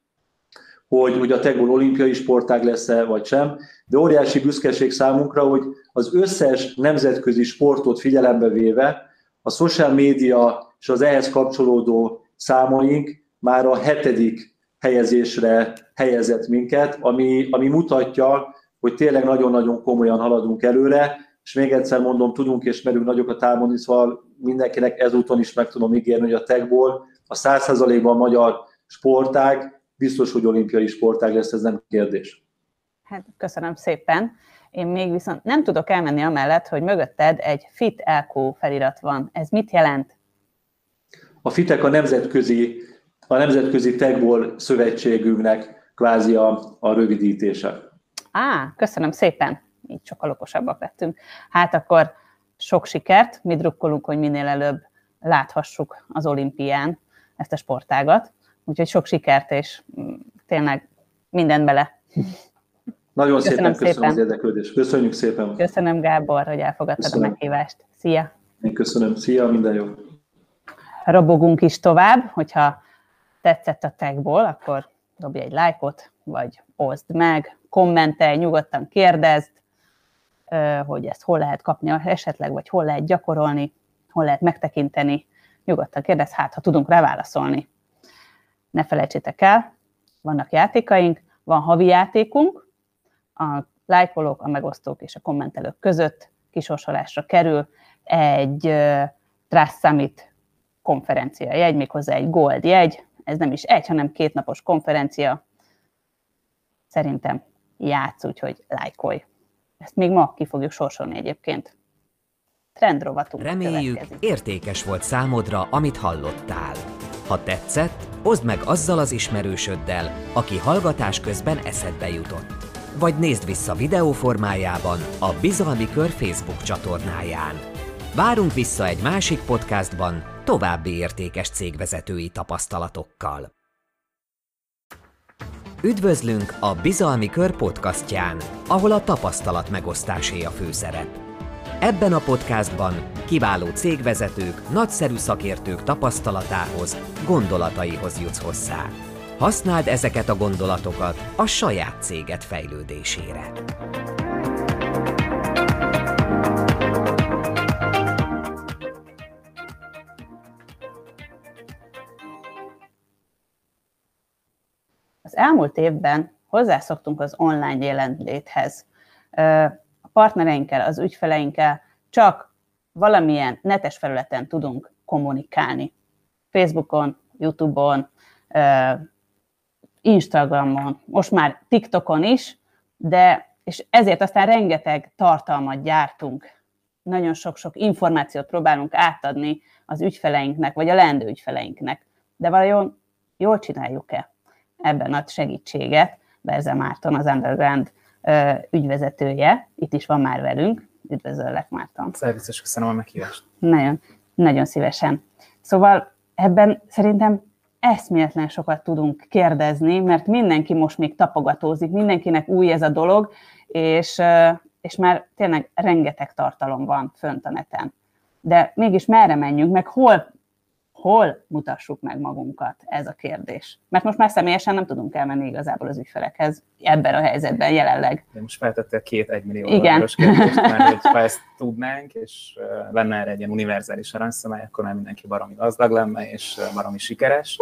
hogy, hogy a tegol olimpiai sportág lesz-e, vagy sem, de óriási büszkeség számunkra, hogy az összes nemzetközi sportot figyelembe véve a social média és az ehhez kapcsolódó számaink már a hetedik helyezésre helyezett minket, ami, ami mutatja, hogy tényleg nagyon-nagyon komolyan haladunk előre, és még egyszer mondom, tudunk és merünk nagyokat álmodni, szóval mindenkinek ezúton is meg tudom ígérni, hogy a techból a 100%-ban magyar sportág biztos, hogy olimpiai sportág lesz, ez nem kérdés. Hát köszönöm szépen. Én még viszont nem tudok elmenni amellett, hogy mögötted egy FIT LQ felirat van. Ez mit jelent? A FITEK a nemzetközi, a nemzetközi Tegball szövetségünknek kvázi a, a rövidítése. Á, köszönöm szépen. Így sokkal okosabbak lettünk. Hát akkor sok sikert, mi drukkolunk, hogy minél előbb láthassuk az olimpián ezt a sportágat. Úgyhogy sok sikert, és mm, tényleg mindent bele. Nagyon köszönöm szépen köszönöm szépen. az érdeklődést. Köszönjük szépen. Köszönöm, Gábor, hogy elfogadtad köszönöm. a meghívást. Szia! Én köszönöm. Szia, minden jó! Robogunk is tovább, hogyha tetszett a tagból, akkor dobj egy lájkot, vagy oszd meg, kommentelj, nyugodtan kérdezd, hogy ezt hol lehet kapni esetleg, vagy hol lehet gyakorolni, hol lehet megtekinteni. Nyugodtan kérdezz, hát ha tudunk rá válaszolni. Ne felejtsétek el, vannak játékaink, van havi játékunk, a lájkolók, a megosztók és a kommentelők között kisorsolásra kerül egy Trust Summit konferencia jegy, méghozzá egy gold jegy, ez nem is egy, hanem két napos konferencia. Szerintem játsz, úgyhogy lájkolj. Ezt még ma ki fogjuk sorsolni egyébként. Trendrovatunk Reméljük, következik. értékes volt számodra, amit hallottál. Ha tetszett, oszd meg azzal az ismerősöddel, aki hallgatás közben eszedbe jutott. Vagy nézd vissza videó formájában a Bizalmi Kör Facebook csatornáján. Várunk vissza egy másik podcastban további értékes cégvezetői tapasztalatokkal. Üdvözlünk a Bizalmi Kör podcastján, ahol a tapasztalat megosztásé a főszerep. Ebben a podcastban kiváló cégvezetők, nagyszerű szakértők tapasztalatához, gondolataihoz jutsz hozzá. Használd ezeket a gondolatokat a saját céged fejlődésére. Az elmúlt évben hozzászoktunk az online jelenléthez. A partnereinkkel, az ügyfeleinkkel csak valamilyen netes felületen tudunk kommunikálni. Facebookon, YouTube-on, Instagramon, most már TikTokon is, de és ezért aztán rengeteg tartalmat gyártunk. Nagyon sok-sok információt próbálunk átadni az ügyfeleinknek, vagy a leendő ügyfeleinknek. De vajon jól csináljuk-e? ebben ad segítséget. Berze Márton, az Underground ügyvezetője. Itt is van már velünk. Üdvözöllek, Márton. Szervuszos, köszönöm a meghívást. Nagyon, nagyon szívesen. Szóval ebben szerintem eszméletlen sokat tudunk kérdezni, mert mindenki most még tapogatózik, mindenkinek új ez a dolog, és, és már tényleg rengeteg tartalom van fönt a neten. De mégis merre menjünk, meg hol hol mutassuk meg magunkat? Ez a kérdés. Mert most már személyesen nem tudunk elmenni igazából az ügyfelekhez ebben a helyzetben jelenleg. De most feltettél két egymillió dolláros kérdést, mert ha ezt tudnánk, és lenne erre egy ilyen univerzális aranyszabály, akkor már mindenki baromi gazdag lenne, és baromi sikeres.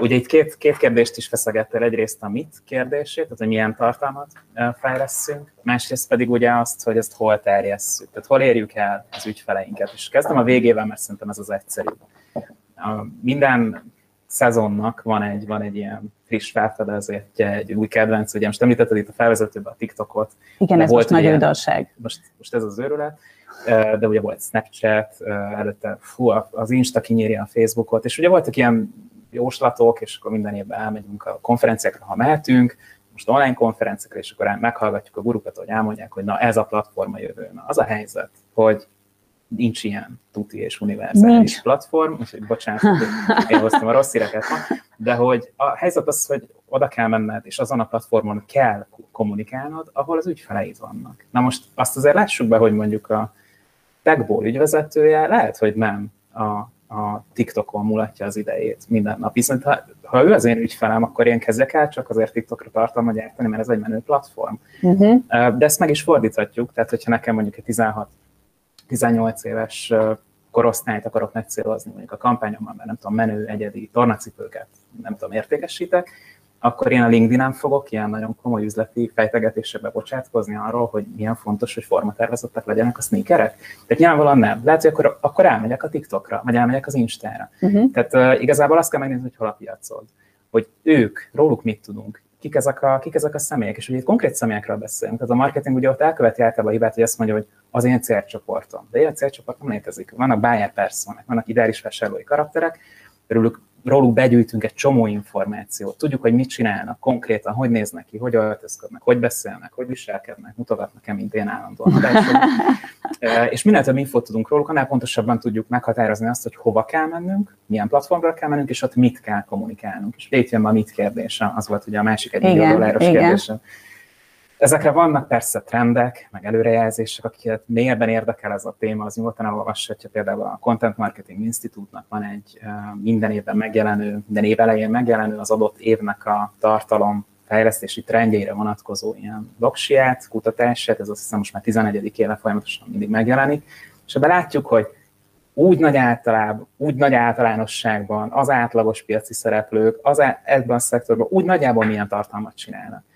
Ugye itt két, két kérdést is feszegettél, egyrészt a mit kérdését, tehát hogy milyen tartalmat fejleszünk, másrészt pedig ugye azt, hogy ezt hol terjesszük, tehát hol érjük el az ügyfeleinket. És kezdem a végével, mert szerintem ez az egyszerűbb. Minden szezonnak van egy, van egy ilyen friss felfedezetje, egy új kedvenc, ugye most említetted itt a felvezetőben a TikTokot. Igen, ez volt most nagy újdonság. Most, most ez az őrület, de ugye volt Snapchat, előtte fú, az Insta kinyírja a Facebookot, és ugye voltak ilyen jóslatok, és akkor minden évben elmegyünk a konferenciákra, ha mehetünk, most online konferenciákra, és akkor meghallgatjuk a gurukat, hogy elmondják, hogy na ez a platforma jövő. Na az a helyzet, hogy nincs ilyen tuti és univerzális nincs. platform, úgyhogy bocsánat, hogy én hoztam a rossz híreket ma, de hogy a helyzet az, hogy oda kell menned, és azon a platformon kell kommunikálnod, ahol az ügyfeleid vannak. Na most azt azért lássuk be, hogy mondjuk a Techból ügyvezetője lehet, hogy nem a, a TikTokon mulatja az idejét minden nap. Viszont ha, ha ő az én ügyfelem, akkor én kezdek el csak azért TikTokra tartalmat gyártani, mert ez egy menő platform. Uh-huh. De ezt meg is fordíthatjuk, tehát hogyha nekem mondjuk egy 16 18 éves korosztályt akarok megcélozni mondjuk a kampányomban, mert nem tudom, menő, egyedi tornacipőket, nem tudom, értékesítek, akkor én a LinkedIn-en fogok ilyen nagyon komoly üzleti fejtegetésekbe bocsátkozni arról, hogy milyen fontos, hogy formatervezettek legyenek a sneakerek. Tehát nyilvánvalóan nem. Lehet, hogy akkor, akkor elmegyek a TikTokra, vagy elmegyek az Instára. Uh-huh. Tehát uh, igazából azt kell megnézni, hogy hol a piacod. Hogy ők, róluk mit tudunk, kik ezek a, kik ezek a személyek, és ugye itt konkrét személyekről beszélünk. Tehát a marketing ugye ott elköveti általában a hibát, hogy azt mondja, hogy az én célcsoportom. De ilyen célcsoport nem létezik. Vannak buyer personák, vannak ideális vásárlói karakterek, örülök róluk begyűjtünk egy csomó információt. Tudjuk, hogy mit csinálnak konkrétan, hogy néznek ki, hogy öltözködnek, hogy beszélnek, hogy viselkednek, mutogatnak-e, mint én állandóan. (laughs) és minél több infót tudunk róluk, annál pontosabban tudjuk meghatározni azt, hogy hova kell mennünk, milyen platformra kell mennünk, és ott mit kell kommunikálnunk. És itt jön a mit kérdése, az volt ugye a másik egy millió dolláros kérdése. Ezekre vannak persze trendek, meg előrejelzések, akiket mélyebben érdekel ez a téma, az nyugodtan elolvashatja például a Content Marketing Institute-nak van egy minden évben megjelenő, minden év elején megjelenő az adott évnek a tartalom fejlesztési trendjeire vonatkozó ilyen doksiát, kutatását, ez azt hiszem most már 11. éve folyamatosan mindig megjelenik, és ebben látjuk, hogy úgy nagy általában, úgy nagy általánosságban az átlagos piaci szereplők az ebben a szektorban úgy nagyjából milyen tartalmat csinálnak.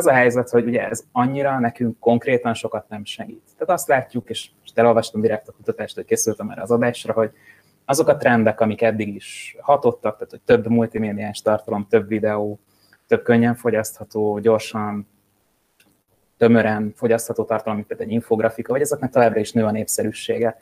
Az a helyzet, hogy ugye ez annyira nekünk konkrétan sokat nem segít. Tehát azt látjuk, és most elolvastam direkt a kutatást, hogy készültem erre az adásra, hogy azok a trendek, amik eddig is hatottak, tehát hogy több multimédiás tartalom, több videó, több könnyen fogyasztható, gyorsan, tömören fogyasztható tartalom, mint például egy infografika, vagy ezeknek továbbra is nő a népszerűsége,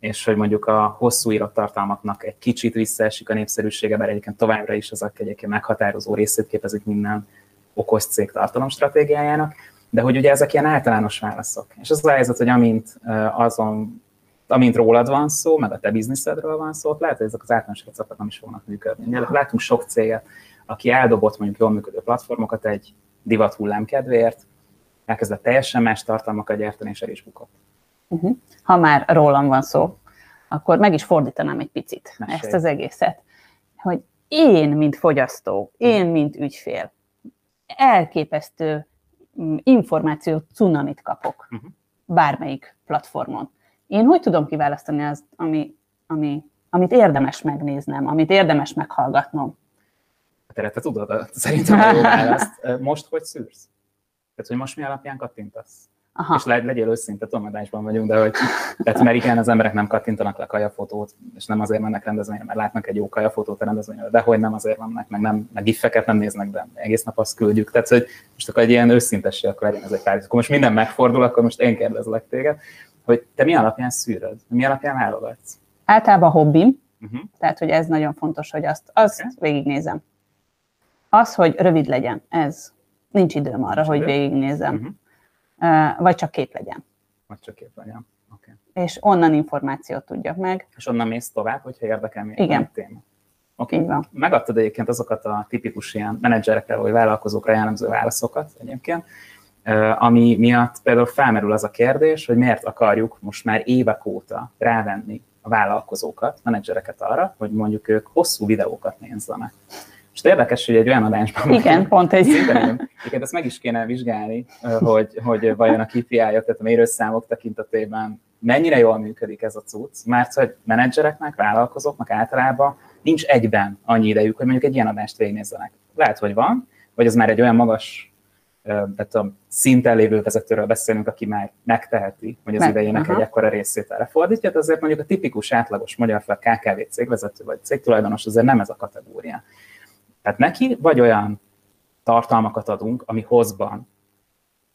és hogy mondjuk a hosszú írott tartalmaknak egy kicsit visszaesik a népszerűsége, bár egyébként továbbra is azok egyébként meghatározó részét képezik minden okos cég tartalomstratégiájának, de hogy ugye ezek ilyen általános válaszok. És az a helyzet, hogy amint azon, amint rólad van szó, meg a te bizniszedről van szó, lehet, hogy ezek az általános receptek nem is fognak működni. Ugye látunk sok céget, aki eldobott mondjuk jól működő platformokat egy divat hullám kedvéért, elkezdett teljesen más tartalmakat gyártani, és el is bukott. Uh-huh. Ha már rólam van szó, akkor meg is fordítanám egy picit Mesélj. ezt az egészet, hogy én, mint fogyasztó, én, mint ügyfél, elképesztő mm, információ cunamit kapok uh-huh. bármelyik platformon. Én hogy tudom kiválasztani azt, ami, ami, amit érdemes megnéznem, amit érdemes meghallgatnom? Te, te tudod, szerintem a jó (laughs) választ. Most hogy szűrsz? Tehát, hogy most mi alapján kattintasz? Aha. És le, legyél őszinte, tudom, adásban vagyunk, de hogy, tehát mert igen, az emberek nem kattintanak le kajafotót, és nem azért mennek rendezvényre, mert látnak egy jó kajafotót a rendezvényre, de hogy nem azért mennek, meg nem, meg gifeket nem néznek, de egész nap azt küldjük. Tehát, hogy most akkor egy ilyen őszintesség, akkor legyen ez egy pár. Akkor most minden megfordul, akkor most én kérdezlek téged, hogy te mi alapján szűröd, mi alapján válogatsz? Általában hobbim, uh-huh. tehát, hogy ez nagyon fontos, hogy azt, azt okay. végignézem. Az, hogy rövid legyen, ez. Nincs időm arra, Nincs hogy idő. végignézem. Uh-huh vagy csak kép legyen. Vagy csak kép legyen. Okay. És onnan információt tudjak meg. És onnan mész tovább, hogyha érdekel még Igen. a téma. Oké, okay. megadtad egyébként azokat a tipikus ilyen menedzserekre vagy vállalkozókra jellemző válaszokat egyébként, ami miatt például felmerül az a kérdés, hogy miért akarjuk most már évek óta rávenni a vállalkozókat, menedzsereket arra, hogy mondjuk ők hosszú videókat nézzenek. És érdekes, hogy egy olyan adásban... Igen, pont egy. Igen, ezt meg is kéne vizsgálni, hogy, hogy vajon a KPI-ok, tehát a mérőszámok tekintetében mennyire jól működik ez a cucc, mert hogy menedzsereknek, vállalkozóknak általában nincs egyben annyi idejük, hogy mondjuk egy ilyen adást végignézzenek. Lehet, hogy van, vagy az már egy olyan magas tehát a szinten lévő vezetőről beszélünk, aki már megteheti, hogy az Meg, idejének aha. egy ekkora részét erre fordítja, de azért mondjuk a tipikus átlagos magyar fel KKV cégvezető vagy cégtulajdonos azért nem ez a kategória. Tehát neki vagy olyan tartalmakat adunk, ami hozban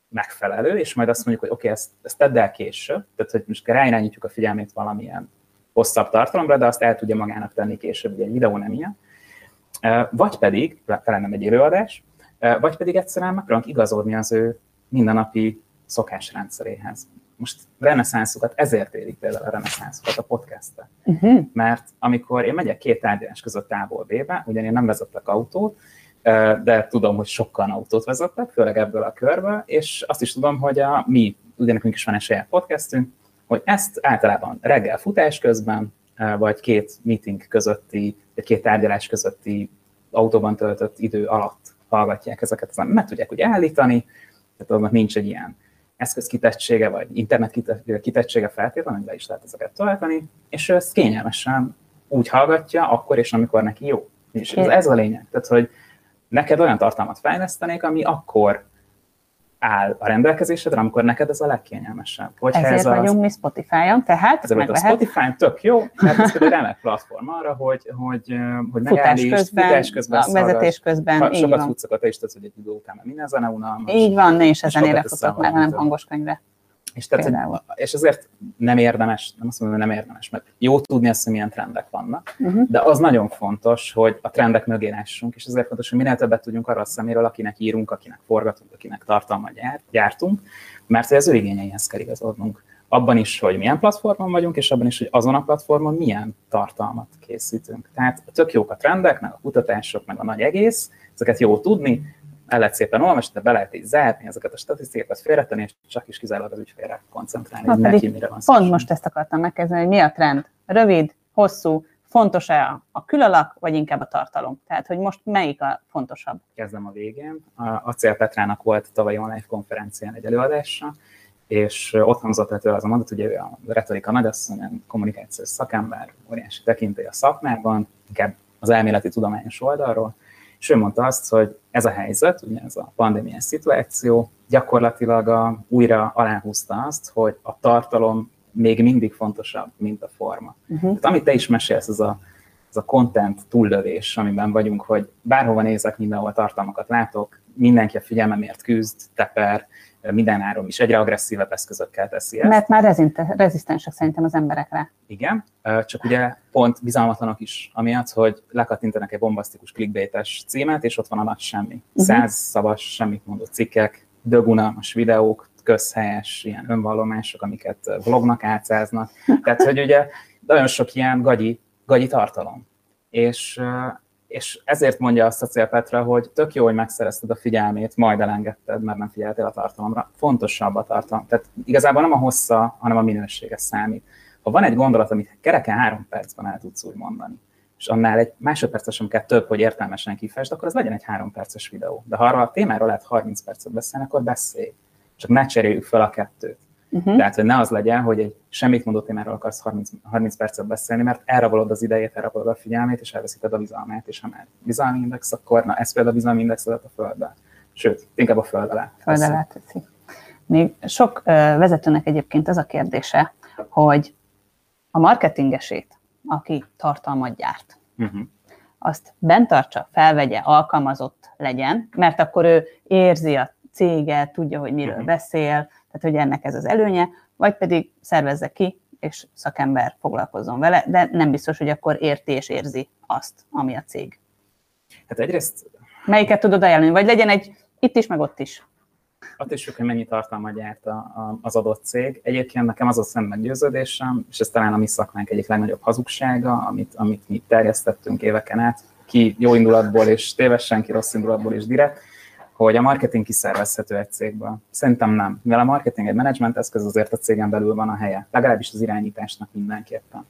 megfelelő, és majd azt mondjuk, hogy oké, okay, ezt, ezt tedd el később, tehát hogy most ráirányítjuk a figyelmét valamilyen hosszabb tartalomra, de azt el tudja magának tenni később, ugye egy videó nem ilyen. Vagy pedig, talán nem egy élőadás, vagy pedig egyszerűen meg akarunk igazodni az ő mindennapi szokásrendszeréhez most reneszánszokat, ezért érik például a reneszánszokat a podcastet. Uh-huh. Mert amikor én megyek két tárgyalás között távol B-be, ugyan én nem vezetek autót, de tudom, hogy sokan autót vezettek, főleg ebből a körből, és azt is tudom, hogy a mi, ugye nekünk is van egy saját podcastünk, hogy ezt általában reggel futás közben, vagy két meeting közötti, vagy két tárgyalás közötti autóban töltött idő alatt hallgatják ezeket, mert tudják úgy állítani, tehát annak nincs egy ilyen eszközkitettsége, vagy internet kitettsége feltétlenül, le is lehet ezeket tölteni, és ő ezt kényelmesen úgy hallgatja, akkor és amikor neki jó. És ez, ez a lényeg. Tehát, hogy neked olyan tartalmat fejlesztenék, ami akkor áll a rendelkezésedre, amikor neked ez a legkényelmesebb. Hogyha Ezért ez vagyunk az, mi Spotify-on, tehát ez a Spotify tök jó, mert ez egy remek platform arra, hogy, hogy, hogy megállíts, közben, futás közben, a vezetés közben, ha, sokat futsz, akkor te is tudsz, hogy egy idő után, mert minden zene unalmas. Így van, ne is ezen ére futok már, hanem hangos könyvre. És, tehát, és ezért nem érdemes, nem azt mondom, hogy nem érdemes, mert jó tudni azt, hogy milyen trendek vannak, uh-huh. de az nagyon fontos, hogy a trendek mögé lássunk, és ezért fontos, hogy minél többet tudjunk arra a szeméről, akinek írunk, akinek forgatunk, akinek tartalmat gyártunk, mert az ő igényeihez kell igazodnunk. Abban is, hogy milyen platformon vagyunk, és abban is, hogy azon a platformon milyen tartalmat készítünk. Tehát tök jók a trendek, meg a kutatások, meg a nagy egész, ezeket jó tudni, el lehet szépen olvasni, de be lehet így zárni ezeket a statisztikákat, félretenni, és csak is kizárólag az ügyfélre koncentrálni, hogy neki mire van szükség. Pont most ezt akartam megkezdeni, hogy mi a trend? Rövid, hosszú, fontos-e a, a külalak, vagy inkább a tartalom? Tehát, hogy most melyik a fontosabb? Kezdem a végén. A Cél Petrának volt tavalyi online konferencián egy előadása, és ott hangzott el az a mondat, ő a retorika nagyasszony, kommunikációs szakember, óriási tekintély a szakmában, inkább az elméleti tudományos oldalról, és ő mondta azt, hogy ez a helyzet, ugye ez a pandémiás szituáció gyakorlatilag a, újra aláhúzta azt, hogy a tartalom még mindig fontosabb, mint a forma. Uh-huh. Tehát amit te is mesélsz, ez a, ez a content túllövés, amiben vagyunk, hogy bárhova nézek, mindenhol tartalmakat látok, mindenki a figyelmemért küzd, teper, minden áron is egyre agresszívebb eszközökkel teszi ezt. Mert már rezisztensek szerintem az emberekre. Igen, csak ugye pont bizalmatlanok is, amiatt, hogy lekattintanak egy bombasztikus clickbaites címet, és ott van a nagy semmi. Uh-huh. Száz szavas, semmit mondó cikkek, dögunalmas videók, közhelyes ilyen önvallomások, amiket vlognak átszáznak. Tehát, hogy ugye nagyon sok ilyen gagyi, gagyi tartalom. És és ezért mondja azt a Cél Petra, hogy tök jó, hogy megszerezted a figyelmét, majd elengedted, mert nem figyeltél a tartalomra. Fontosabb a tartalom. Tehát igazából nem a hossza, hanem a minősége számít. Ha van egy gondolat, amit kereken három percben el tudsz úgy mondani, és annál egy másodperces sem kell több, hogy értelmesen kifest, akkor az legyen egy három perces videó. De ha arra a témáról lehet 30 percet beszélni, akkor beszélj. Csak ne cseréljük fel a kettőt. Uh-huh. Tehát, hogy ne az legyen, hogy egy semmit mondó témáról akarsz 30, 30 percet beszélni, mert elrabolod az idejét, elrabolod a figyelmét, és elveszíted a bizalmát, és ha már bizalmi index, akkor na, ez például a bizalmi indexedet a földbe. Sőt, inkább a föld alá. Föld alá teszi. Még sok vezetőnek egyébként az a kérdése, hogy a marketingesét, aki tartalmat gyárt, uh-huh. azt bent tartsa, felvegye, alkalmazott legyen, mert akkor ő érzi a céget, tudja, hogy miről uh-huh. beszél, tehát hogy ennek ez az előnye, vagy pedig szervezze ki, és szakember foglalkozzon vele, de nem biztos, hogy akkor érti és érzi azt, ami a cég. Hát egyrészt... Melyiket tudod ajánlani? Vagy legyen egy itt is, meg ott is. Attól is hogy mennyi tartalmat gyárt a, a, az adott cég. Egyébként nekem az a szemmeggyőződésem, és ez talán a mi szakmánk egyik legnagyobb hazugsága, amit, amit mi terjesztettünk éveken át, ki jó indulatból és tévesen, ki rossz indulatból és direkt, hogy a marketing kiszervezhető egy cégből. Szerintem nem. Mivel a marketing egy menedzsment eszköz, azért a cégen belül van a helye. Legalábbis az irányításnak mindenképpen.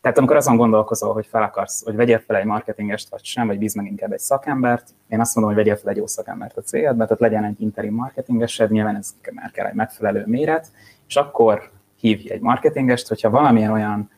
Tehát amikor azon gondolkozol, hogy fel akarsz, hogy vegyél fel egy marketingest vagy sem, vagy bíz meg inkább egy szakembert, én azt mondom, hogy vegyél fel egy jó szakembert a cégedbe, tehát legyen egy interim marketingesed, nyilván ez már kell egy megfelelő méret, és akkor hívj egy marketingest, hogyha valamilyen olyan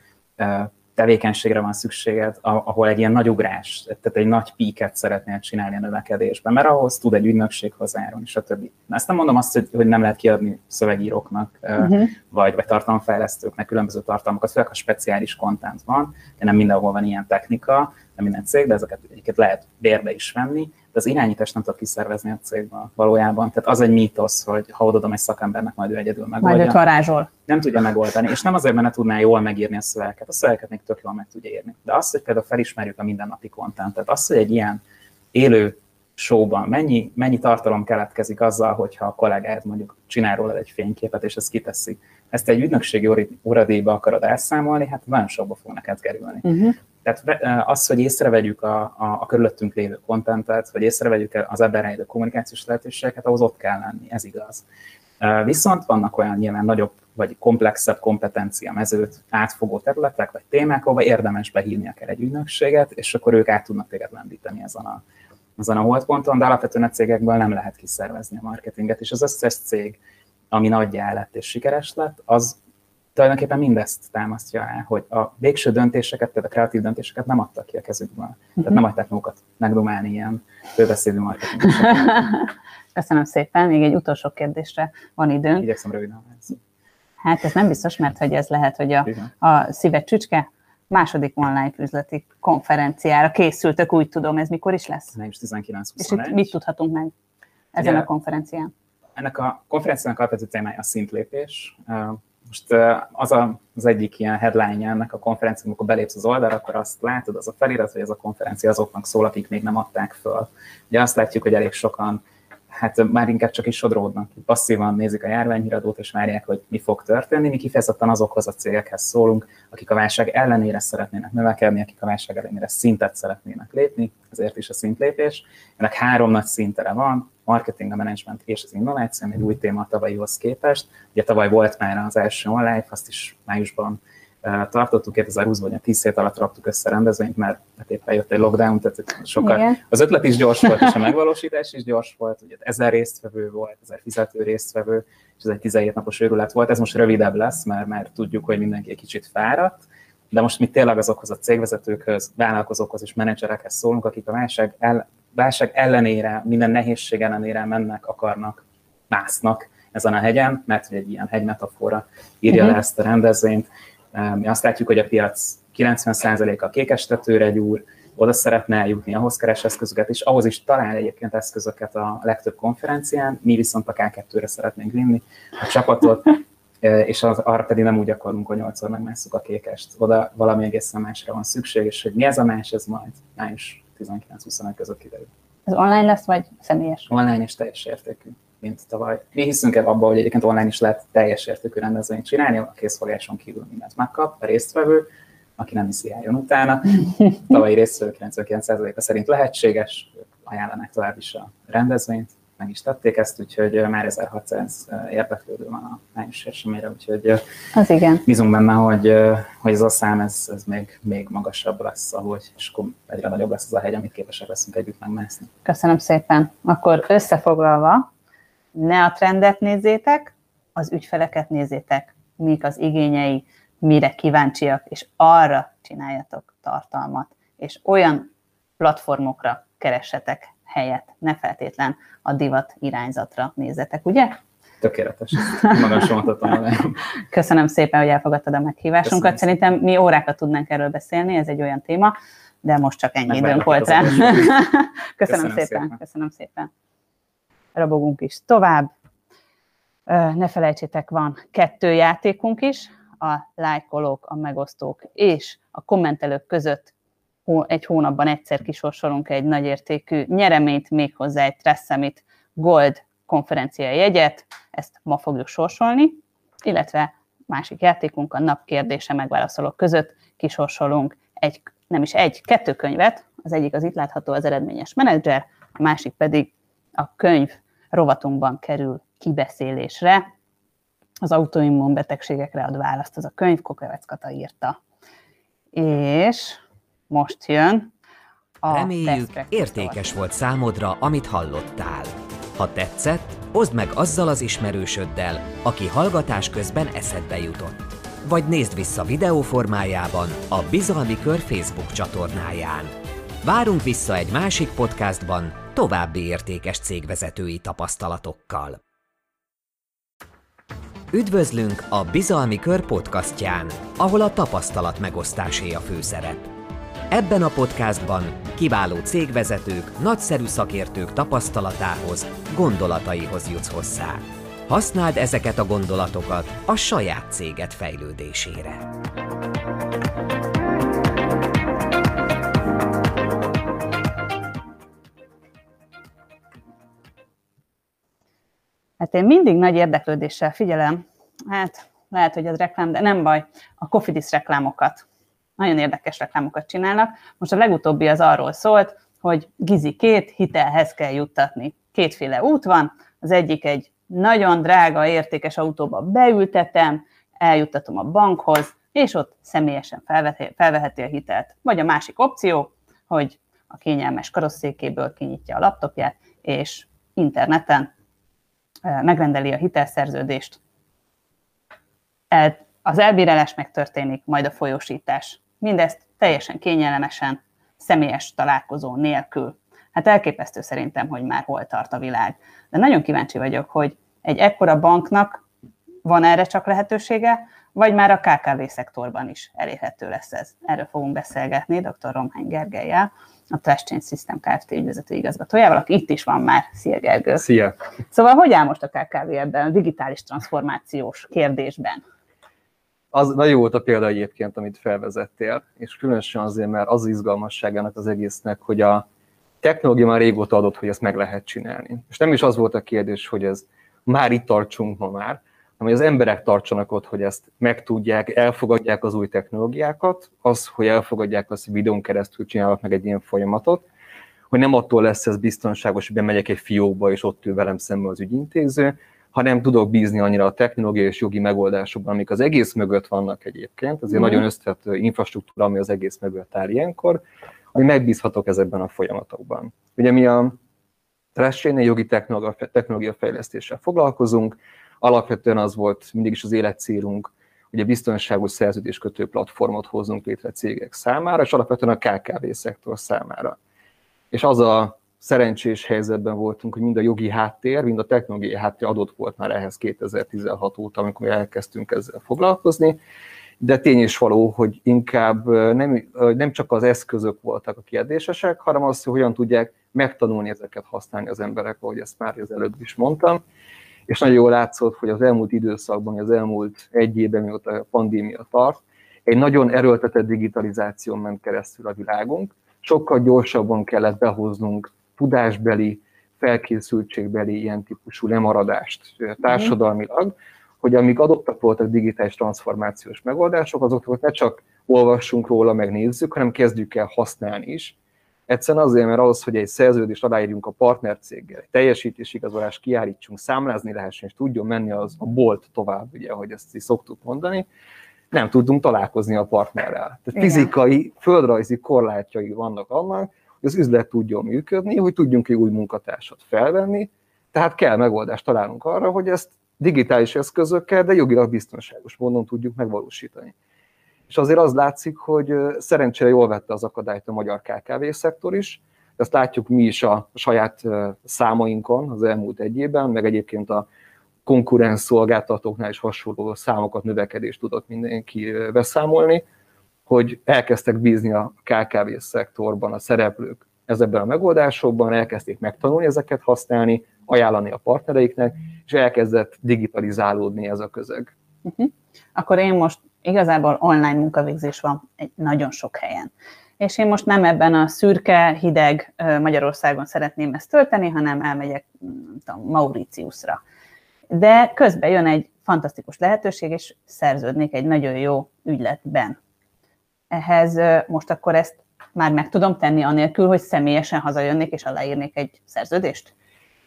tevékenységre van szükséged, ahol egy ilyen nagy ugrás, tehát egy nagy píket szeretnél csinálni a növekedésben, mert ahhoz tud egy ügynökség hozzájárulni, stb. Na, ezt nem mondom azt, hogy, hogy nem lehet kiadni szövegíróknak, uh-huh. vagy, vagy tartalomfejlesztőknek különböző tartalmakat, főleg a speciális content van, de nem mindenhol van ilyen technika, nem minden cég, de ezeket egyiket lehet bérbe is venni, de az irányítást nem tudod kiszervezni a cégben valójában. Tehát az egy mítosz, hogy ha odadom egy szakembernek, majd ő egyedül megoldja. Majd őt varázsol. Nem tudja megoldani, és nem azért, mert ne tudná jól megírni a szövegeket, a szövegeket még tök jól meg tudja írni. De azt, hogy például felismerjük a mindennapi kontentet, azt, hogy egy ilyen élő showban mennyi, mennyi tartalom keletkezik azzal, hogyha a kollégád mondjuk csinál róla egy fényképet, és ezt kiteszi. Ezt egy ügynökségi óradéba akarod elszámolni, hát nagyon sokba fog neked kerülni. Uh-huh. Tehát az, hogy észrevegyük a, a, a körülöttünk lévő kontentet, vagy észrevegyük az ebben rejlő kommunikációs lehetőségeket, ahhoz ott kell lenni, ez igaz. Viszont vannak olyan nyilván nagyobb vagy komplexebb kompetencia mezőt átfogó területek vagy témák, ahol érdemes behívni akár egy ügynökséget, és akkor ők át tudnak téged lendíteni ezen a, ezen a holdponton, de alapvetően a cégekből nem lehet kiszervezni a marketinget, és az összes cég, ami nagyjá lett és sikeres lett, az tulajdonképpen mindezt támasztja el, hogy a végső döntéseket, tehát a kreatív döntéseket nem adtak ki a kezükből. Uh-huh. Tehát Mhm. nem hagyták magukat megdomálni ilyen főbeszédű marketing. (laughs) Köszönöm szépen. Még egy utolsó kérdésre van időnk. Igyekszem röviden. Hát ez nem biztos, mert hogy ez lehet, hogy a, a szíve csücske második online üzleti konferenciára készültök, úgy tudom, ez mikor is lesz? Május 19 És itt mit tudhatunk meg ezen Ugye- a konferencián? Ennek a konferenciának alapvető témája a szintlépés. Most az a, az egyik ilyen headline ennek a konferenciának, amikor belépsz az oldalra, akkor azt látod, az a felirat, hogy ez a konferencia azoknak szól, akik még nem adták föl. Ugye azt látjuk, hogy elég sokan hát már inkább csak is sodródnak, passzívan nézik a járványhíradót, és várják, hogy mi fog történni. Mi kifejezetten azokhoz a cégekhez szólunk, akik a válság ellenére szeretnének növekedni, akik a válság ellenére szintet szeretnének lépni, ezért is a szintlépés. Ennek három nagy szintere van, marketing, a management és az innováció, ami egy új téma a tavalyihoz képest. Ugye tavaly volt már az első online, azt is májusban tartottuk, 2020-ban, hogy a 10 hét alatt raktuk össze a rendezvényt, mert hát éppen jött egy lockdown, tehát sokkal, Igen. az ötlet is gyors volt, és a megvalósítás is gyors volt, ugye ezer résztvevő volt, ezer fizető résztvevő, és ez egy 17 napos őrület volt, ez most rövidebb lesz, mert már tudjuk, hogy mindenki egy kicsit fáradt, de most mi tényleg azokhoz a cégvezetőkhöz, vállalkozókhoz és menedzserekhez szólunk, akik a válság, el, válság ellenére, minden nehézség ellenére mennek, akarnak, másznak ezen a hegyen, mert hogy egy ilyen hegymetafora írja Mhm. le ezt a rendezvényt. Mi azt látjuk, hogy a piac 90%-a kékestetőre gyúr, oda szeretne eljutni, ahhoz keres eszközöket, és ahhoz is talál egyébként eszközöket a legtöbb konferencián, mi viszont a K2-re szeretnénk vinni a csapatot, (laughs) és az, arra pedig nem úgy akarunk, hogy nyolcszor megmásszuk a kékest. Oda valami egészen másra van szükség, és hogy mi ez a más, ez majd május 19-21 között kiderül. Ez online lesz, vagy személyes? Online és teljes értékű, mint tavaly. Mi hiszünk ebben abban, hogy egyébként online is lehet teljes értékű rendezvényt csinálni, a készfogáson kívül mindent megkap a résztvevő, aki nem hiszi, járjon utána. (laughs) Tavalyi résztvevő 99%-a szerint lehetséges, ajánlanák tovább is a rendezvényt, meg is tették ezt, úgyhogy már 1600 érdeklődő van a május eseményre, úgyhogy Az igen. bízunk benne, hogy, hogy ez a szám ez, ez még, még magasabb lesz, ahogy, és akkor egyre nagyobb lesz az a hegy, amit képesek leszünk együtt megmászni. Köszönöm szépen. Akkor összefoglalva, ne a trendet nézzétek, az ügyfeleket nézzétek, mik az igényei, mire kíváncsiak, és arra csináljatok tartalmat, és olyan platformokra keressetek helyet, ne feltétlen a divat irányzatra nézzetek, ugye? Tökéletes. Magam magam. Köszönöm szépen, hogy elfogadtad a meghívásunkat. Köszönöm Szerintem mi órákat tudnánk erről beszélni, ez egy olyan téma, de most csak ennyi időnk volt rá. (laughs) Köszönöm, Köszönöm szépen, szépen. köszönöm szépen. Rabogunk is tovább. Ne felejtsétek, van kettő játékunk is, a lájkolók, a megosztók és a kommentelők között egy hónapban egyszer kisorsolunk egy nagyértékű nyereményt, méghozzá egy Tressemit Gold konferencia jegyet, ezt ma fogjuk sorsolni, illetve másik játékunk a nap kérdése megválaszolók között kisorsolunk egy, nem is egy, kettő könyvet, az egyik az itt látható az eredményes menedzser, a másik pedig a könyv rovatunkban kerül kibeszélésre. Az autoimmun betegségekre ad választ, az a könyv, Kokevec Kata írta. És most jön a Reméljük, értékes volt számodra, amit hallottál. Ha tetszett, oszd meg azzal az ismerősöddel, aki hallgatás közben eszedbe jutott. Vagy nézd vissza videó formájában a Bizalmi Kör Facebook csatornáján. Várunk vissza egy másik podcastban további értékes cégvezetői tapasztalatokkal. Üdvözlünk a Bizalmi Kör podcastján, ahol a tapasztalat megosztásé a főszerep. Ebben a podcastban kiváló cégvezetők, nagyszerű szakértők tapasztalatához, gondolataihoz jutsz hozzá. Használd ezeket a gondolatokat a saját céged fejlődésére. Hát én mindig nagy érdeklődéssel figyelem, hát lehet, hogy ez reklám, de nem baj, a Cofidis reklámokat. Nagyon érdekes reklámokat csinálnak. Most a legutóbbi az arról szólt, hogy Gizi két hitelhez kell juttatni. Kétféle út van, az egyik egy nagyon drága, értékes autóba beültetem, eljuttatom a bankhoz, és ott személyesen felveheti, felveheti a hitelt. Vagy a másik opció, hogy a kényelmes karosszékéből kinyitja a laptopját, és interneten megrendeli a hitelszerződést, el, az elbírálás megtörténik, majd a folyósítás. Mindezt teljesen kényelmesen, személyes találkozó nélkül. Hát elképesztő szerintem, hogy már hol tart a világ. De nagyon kíváncsi vagyok, hogy egy ekkora banknak van erre csak lehetősége, vagy már a KKV szektorban is elérhető lesz ez. Erről fogunk beszélgetni dr. Romhány Gergelyel, a Trash Chain System Kft. ügyvezető igazgatójával, aki itt is van már. Szia Gergő! Szia! Szóval hogy áll most a KKV ebben a digitális transformációs kérdésben? Az nagyon volt a példa egyébként, amit felvezettél, és különösen azért, mert az izgalmasságának az egésznek, hogy a technológia már régóta adott, hogy ezt meg lehet csinálni. És nem is az volt a kérdés, hogy ez már itt tartsunk ma már, hanem hogy az emberek tartsanak ott, hogy ezt megtudják, elfogadják az új technológiákat, az, hogy elfogadják azt, hogy videón keresztül csinálok meg egy ilyen folyamatot, hogy nem attól lesz ez biztonságos, hogy bemegyek egy fiókba, és ott ül velem szemben az ügyintéző, hanem tudok bízni annyira a technológiai és jogi megoldásokban, amik az egész mögött vannak egyébként, azért mm. nagyon összetett infrastruktúra, ami az egész mögött áll ilyenkor, hogy megbízhatok ezekben a folyamatokban. Ugye mi a Trashchain jogi technológia, technológia fejlesztéssel foglalkozunk, alapvetően az volt mindig is az életcélunk, hogy a biztonságos szerződéskötő platformot hozzunk létre cégek számára, és alapvetően a KKV szektor számára. És az a szerencsés helyzetben voltunk, hogy mind a jogi háttér, mind a technológiai háttér adott volt már ehhez 2016 óta, amikor elkezdtünk ezzel foglalkozni, de tény is való, hogy inkább nem, nem csak az eszközök voltak a kérdésesek, hanem az, hogy hogyan tudják megtanulni ezeket használni az emberek, ahogy ezt már az előbb is mondtam. És nagyon jól látszott, hogy az elmúlt időszakban, az elmúlt egy évben, mióta a pandémia tart, egy nagyon erőltetett digitalizáción ment keresztül a világunk. Sokkal gyorsabban kellett behoznunk tudásbeli, felkészültségbeli ilyen típusú lemaradást társadalmilag, hogy amíg adottak voltak digitális transformációs megoldások, azokat ne csak olvassunk róla, megnézzük, hanem kezdjük el használni is. Egyszerűen azért, mert ahhoz, hogy egy szerződést aláírjunk a partnercéggel, egy teljesítési igazolást kiállítsunk, számlázni lehessen, és tudjon menni az a bolt tovább, ugye, ahogy ezt is szoktuk mondani, nem tudunk találkozni a partnerrel. Tehát fizikai, földrajzi korlátjai vannak annak, hogy az üzlet tudjon működni, hogy tudjunk egy új munkatársat felvenni, tehát kell megoldást találnunk arra, hogy ezt digitális eszközökkel, de jogilag biztonságos módon tudjuk megvalósítani. És azért az látszik, hogy szerencsére jól vette az akadályt a magyar KKV szektor is, ezt látjuk mi is a saját számainkon az elmúlt egy évben, meg egyébként a konkurens szolgáltatóknál is hasonló számokat, növekedést tudott mindenki beszámolni, hogy elkezdtek bízni a KKV szektorban a szereplők ezekben a megoldásokban, elkezdték megtanulni ezeket használni, ajánlani a partnereiknek, és elkezdett digitalizálódni ez a közeg. Uh-huh. Akkor én most igazából online munkavégzés van egy nagyon sok helyen. És én most nem ebben a szürke, hideg Magyarországon szeretném ezt tölteni, hanem elmegyek nem tudom, Mauritiusra. De közben jön egy fantasztikus lehetőség, és szerződnék egy nagyon jó ügyletben. Ehhez most akkor ezt már meg tudom tenni anélkül, hogy személyesen hazajönnék és aláírnék egy szerződést?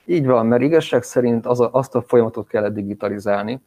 Így van, mert igazság szerint az a, azt a folyamatot kellett digitalizálni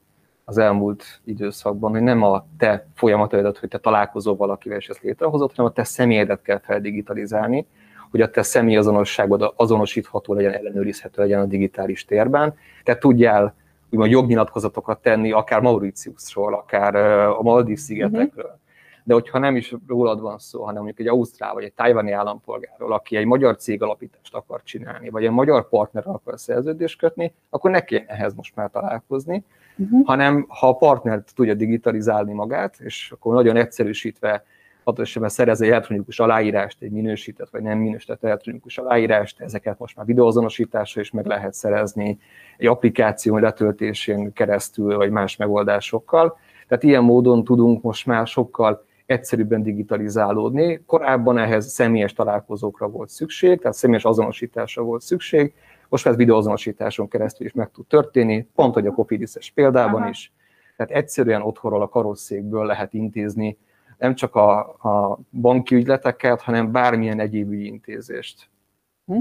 az elmúlt időszakban, hogy nem a te folyamataidat, hogy te találkozol valakivel és ezt létrehozott, hanem a te személyedet kell feldigitalizálni, hogy a te személyazonosságod azonosítható legyen, ellenőrizhető legyen a digitális térben. Te tudjál úgymond jognyilatkozatokat tenni, akár Mauritiusról, akár a Maldív szigetekről. Uh-huh de hogyha nem is rólad van szó, hanem mondjuk egy ausztrál vagy egy tájvani állampolgárról, aki egy magyar cég alapítást akar csinálni, vagy egy magyar partnerrel akar szerződést kötni, akkor neki ehhez most már találkozni, uh-huh. hanem ha a partner tudja digitalizálni magát, és akkor nagyon egyszerűsítve hatóságban szerez egy elektronikus aláírást, egy minősített vagy nem minősített elektronikus aláírást, ezeket most már videóazonosításra is meg lehet szerezni, egy applikáció letöltésén keresztül, vagy más megoldásokkal. Tehát ilyen módon tudunk most már sokkal egyszerűbben digitalizálódni. Korábban ehhez személyes találkozókra volt szükség, tehát személyes azonosításra volt szükség, most már videóazonosításon keresztül is meg tud történni, pont hogy a Cofidis-es példában Aha. is. Tehát egyszerűen otthonról a karosszékből lehet intézni nem csak a, a banki ügyleteket, hanem bármilyen egyéb ügyintézést. Hm?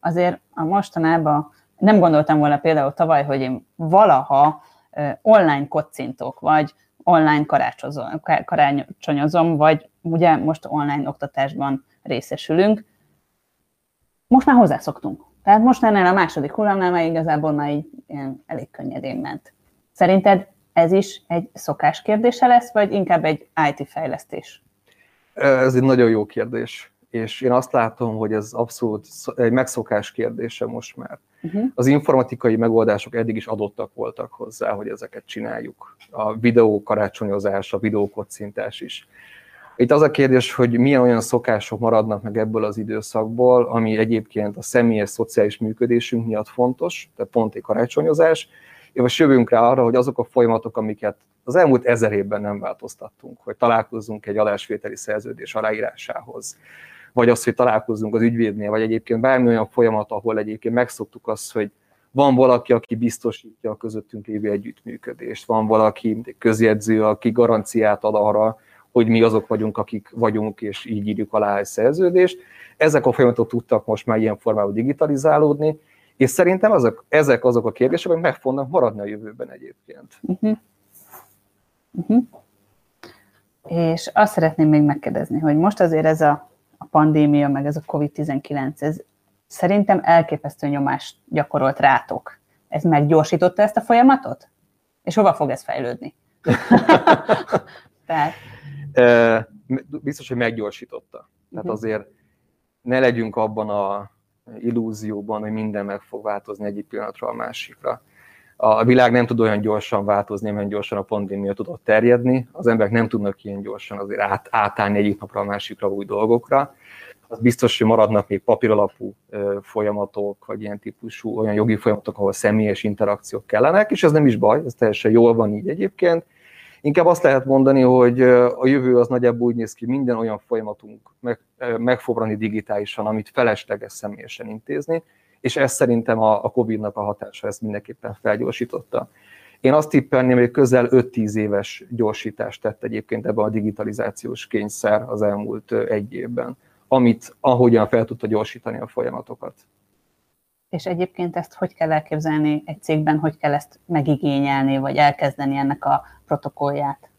Azért a mostanában nem gondoltam volna például tavaly, hogy én valaha online kocintok, vagy online karácsonyozom, vagy ugye most online oktatásban részesülünk. Most már hozzászoktunk. Tehát most ennél a második hullámnál már igazából már így ilyen elég könnyedén ment. Szerinted ez is egy szokás kérdése lesz, vagy inkább egy IT fejlesztés? Ez egy nagyon jó kérdés, és én azt látom, hogy ez abszolút egy megszokás kérdése most már. Uh-huh. Az informatikai megoldások eddig is adottak voltak hozzá, hogy ezeket csináljuk. A videó karácsonyozás, a videókocintás is. Itt az a kérdés, hogy milyen olyan szokások maradnak meg ebből az időszakból, ami egyébként a személyes szociális működésünk miatt fontos, tehát pont egy karácsonyozás, és jövünk rá arra, hogy azok a folyamatok, amiket az elmúlt ezer évben nem változtattunk, hogy találkozzunk egy adásvételi szerződés aláírásához, vagy az, hogy találkozzunk az ügyvédnél, vagy egyébként bármi olyan folyamat, ahol egyébként megszoktuk azt, hogy van valaki, aki biztosítja a közöttünk lévő együttműködést, van valaki közjegyző, aki garanciát ad arra, hogy mi azok vagyunk, akik vagyunk, és így írjuk alá egy szerződést. Ezek a folyamatok tudtak most már ilyen formában digitalizálódni, és szerintem azok, ezek azok a kérdések, amik meg fognak maradni a jövőben egyébként. Uh-huh. Uh-huh. És azt szeretném még megkérdezni, hogy most azért ez a, a pandémia, meg ez a COVID-19, ez szerintem elképesztő nyomást gyakorolt rátok. Ez meggyorsította ezt a folyamatot? És hova fog ez fejlődni? (laughs) Tehát... Biztos, hogy meggyorsította. Tehát uh-huh. azért ne legyünk abban a illúzióban, hogy minden meg fog változni egyik pillanatra a másikra. A világ nem tud olyan gyorsan változni, olyan gyorsan a pandémia tudott terjedni. Az emberek nem tudnak ilyen gyorsan azért át, átállni egyik napra a másikra új dolgokra. Az biztos, hogy maradnak még papíralapú folyamatok, vagy ilyen típusú olyan jogi folyamatok, ahol személyes interakciók kellenek, és ez nem is baj, ez teljesen jól van így egyébként Inkább azt lehet mondani, hogy a jövő az nagyjából úgy néz ki, minden olyan folyamatunk meg, megfobrani digitálisan, amit felesleges személyesen intézni, és ez szerintem a, a Covid-nak a hatása ezt mindenképpen felgyorsította. Én azt tippelném, hogy közel 5-10 éves gyorsítást tett egyébként ebben a digitalizációs kényszer az elmúlt egy évben, amit ahogyan fel tudta gyorsítani a folyamatokat. És egyébként ezt hogy kell elképzelni egy cégben, hogy kell ezt megigényelni, vagy elkezdeni ennek a protokollját?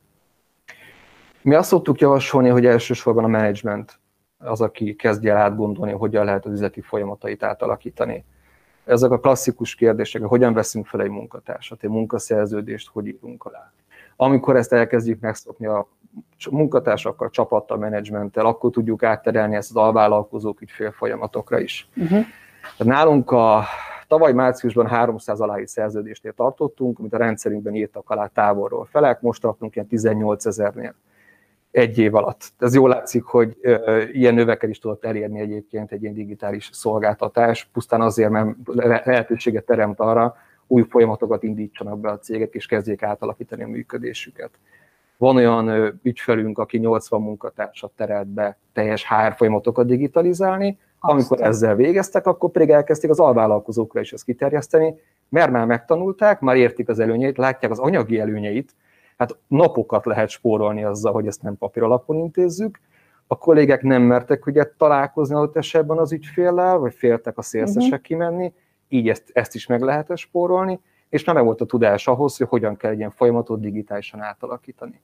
Mi azt szoktuk javasolni, hogy elsősorban a menedzsment az, aki kezdje el átgondolni, hogyan lehet az üzleti folyamatait átalakítani. Ezek a klasszikus kérdések, hogyan veszünk fel egy munkatársat, egy munkaszerződést, hogy írunk alá. Amikor ezt elkezdjük megszokni a munkatársakkal, csapattal, menedzsmenttel, akkor tudjuk átterelni ezt az alvállalkozók ügyfél folyamatokra is. Uh-huh. Nálunk a tavaly márciusban 300 aláír szerződésnél tartottunk, amit a rendszerünkben írtak alá távolról felek, most tartunk ilyen 18 ezernél egy év alatt. Ez jól látszik, hogy ilyen növekedést tudott elérni egyébként egy ilyen digitális szolgáltatás, pusztán azért, mert lehetőséget teremt arra, új folyamatokat indítsanak be a cégek, és kezdjék átalakítani a működésüket. Van olyan ügyfelünk, aki 80 munkatársat terelt be teljes HR folyamatokat digitalizálni, amikor ezzel végeztek, akkor pedig elkezdték az alvállalkozókra is ezt kiterjeszteni, mert már megtanulták, már értik az előnyeit, látják az anyagi előnyeit, hát napokat lehet spórolni azzal, hogy ezt nem papír alapon intézzük, a kollégek nem mertek ugye találkozni adott esetben az ügyféllel, vagy féltek a szélszesek uh-huh. kimenni, így ezt, ezt is meg lehet spórolni, és már meg volt a tudás ahhoz, hogy hogyan kell egy ilyen folyamatot digitálisan átalakítani.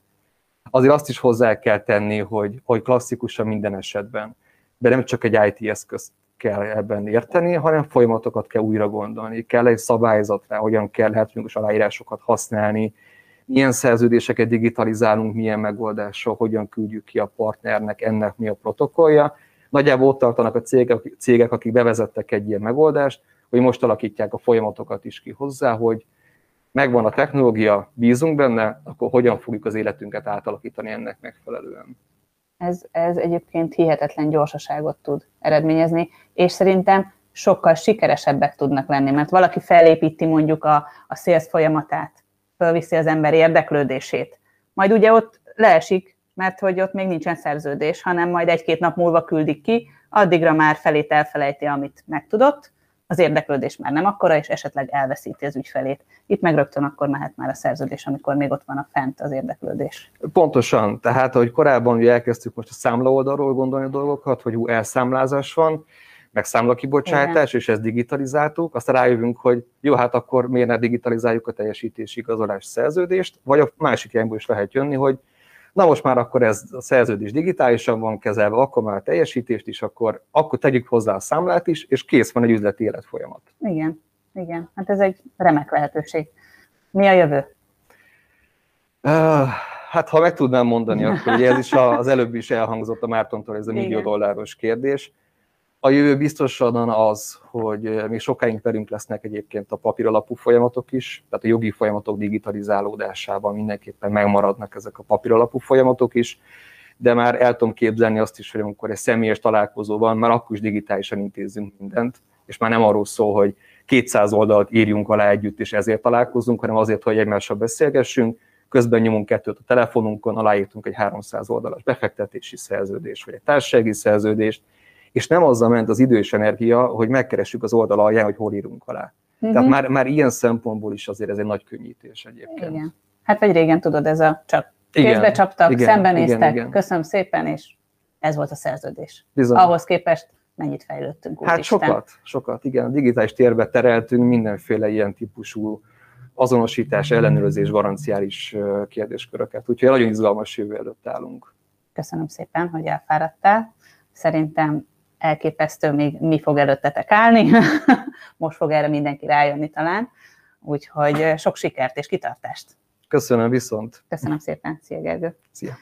Azért azt is hozzá kell tenni, hogy, hogy klasszikusan minden esetben de nem csak egy IT eszközt kell ebben érteni, hanem folyamatokat kell újra gondolni. Kell egy szabályzat rá, hogyan kell lehetőleges aláírásokat használni, milyen szerződéseket digitalizálunk, milyen megoldással, hogyan küldjük ki a partnernek, ennek mi a protokollja. Nagyjából ott tartanak a cégek, cégek, akik bevezettek egy ilyen megoldást, hogy most alakítják a folyamatokat is ki hozzá, hogy megvan a technológia, bízunk benne, akkor hogyan fogjuk az életünket átalakítani ennek megfelelően ez, ez egyébként hihetetlen gyorsaságot tud eredményezni, és szerintem sokkal sikeresebbek tudnak lenni, mert valaki felépíti mondjuk a, a sales folyamatát, fölviszi az ember érdeklődését, majd ugye ott leesik, mert hogy ott még nincsen szerződés, hanem majd egy-két nap múlva küldik ki, addigra már felét elfelejti, amit megtudott, az érdeklődés már nem akkora, és esetleg elveszíti az ügyfelét. Itt meg rögtön akkor mehet már a szerződés, amikor még ott van a fent az érdeklődés. Pontosan. Tehát, ahogy korábban ugye elkezdtük most a számla oldalról gondolni a dolgokat, hogy hú, elszámlázás van, meg számlakibocsátás, Igen. és ezt digitalizáltuk, aztán rájövünk, hogy jó, hát akkor miért ne digitalizáljuk a teljesítési igazolás szerződést, vagy a másik irányból is lehet jönni, hogy na most már akkor ez a szerződés digitálisan van kezelve, akkor már a teljesítést is, akkor, akkor tegyük hozzá a számlát is, és kész van egy üzleti életfolyamat. Igen, igen. Hát ez egy remek lehetőség. Mi a jövő? Hát ha meg tudnám mondani, akkor ugye ez is az előbb is elhangzott a Mártontól, ez a millió dolláros kérdés. A jövő biztosan az, hogy még sokáig velünk lesznek egyébként a papíralapú folyamatok is, tehát a jogi folyamatok digitalizálódásában mindenképpen megmaradnak ezek a papíralapú folyamatok is, de már el tudom képzelni azt is, hogy amikor egy személyes találkozó már akkor is digitálisan intézzünk mindent, és már nem arról szól, hogy 200 oldalt írjunk alá együtt, és ezért találkozunk, hanem azért, hogy egymással beszélgessünk, közben nyomunk kettőt a telefonunkon, aláírtunk egy 300 oldalas befektetési szerződést, vagy egy társasági szerződést, és nem azzal ment az idő és energia, hogy megkeressük az oldal alján, hogy hol írunk alá. Uh-huh. Tehát már, már ilyen szempontból is azért ez egy nagy könnyítés egyébként. Igen. Hát vagy régen tudod, ez a csak kézbe csaptak, igen, szembenéztek, igen, igen. köszönöm szépen, és ez volt a szerződés. Bizony. Ahhoz képest mennyit fejlődtünk. Hát Isten. sokat, sokat, igen. A digitális térbe tereltünk mindenféle ilyen típusú azonosítás, ellenőrzés, garanciális kérdésköröket. Úgyhogy nagyon izgalmas jövő előtt állunk. Köszönöm szépen, hogy elfáradtál. Szerintem elképesztő még mi fog előttetek állni. (laughs) Most fog erre mindenki rájönni talán. Úgyhogy sok sikert és kitartást! Köszönöm viszont! Köszönöm szépen! Szia Gergő! Szia!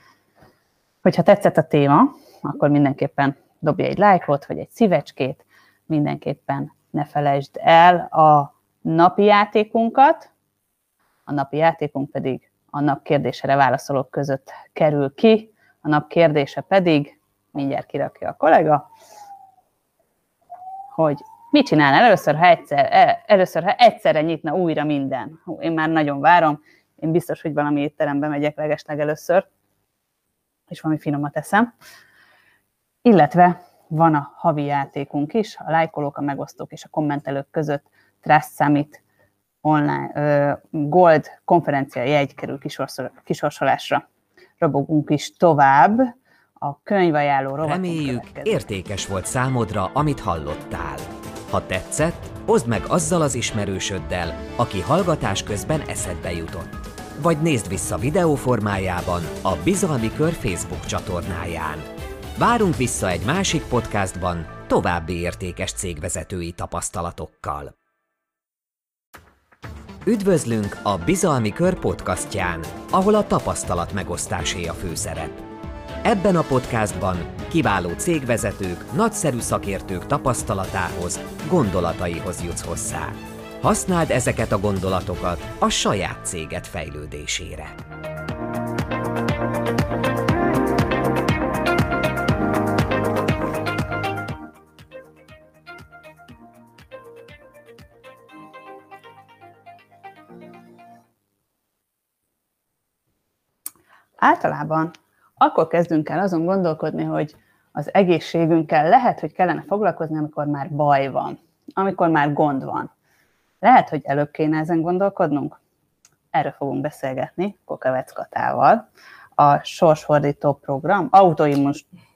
Hogyha tetszett a téma, akkor mindenképpen dobj egy lájkot, vagy egy szívecskét, mindenképpen ne felejtsd el a napi játékunkat, a napi játékunk pedig a nap kérdésére válaszolók között kerül ki, a nap kérdése pedig, mindjárt kirakja a kollega, hogy mit csinál először, ha egyszer, e, először, ha egyszerre nyitna újra minden. Hú, én már nagyon várom, én biztos, hogy valami étterembe megyek legesleg először, és valami finomat eszem. Illetve van a havi játékunk is, a lájkolók, a megosztók és a kommentelők között Trust Summit online, Gold konferencia jegy kerül kisorsolásra. Robogunk is tovább, a könyvajánló rovatunk Reméljük, értékes volt számodra, amit hallottál. Ha tetszett, oszd meg azzal az ismerősöddel, aki hallgatás közben eszedbe jutott. Vagy nézd vissza videó formájában a Bizalmi Kör Facebook csatornáján. Várunk vissza egy másik podcastban további értékes cégvezetői tapasztalatokkal. Üdvözlünk a Bizalmi Kör podcastján, ahol a tapasztalat megosztásé a főszerep. Ebben a podcastban kiváló cégvezetők, nagyszerű szakértők tapasztalatához, gondolataihoz jutsz hozzá. Használd ezeket a gondolatokat a saját céged fejlődésére. általában akkor kezdünk el azon gondolkodni, hogy az egészségünkkel lehet, hogy kellene foglalkozni, amikor már baj van, amikor már gond van. Lehet, hogy előbb kéne ezen gondolkodnunk? Erről fogunk beszélgetni Kokevec Katával, a Sorsfordító Program, Autoimmun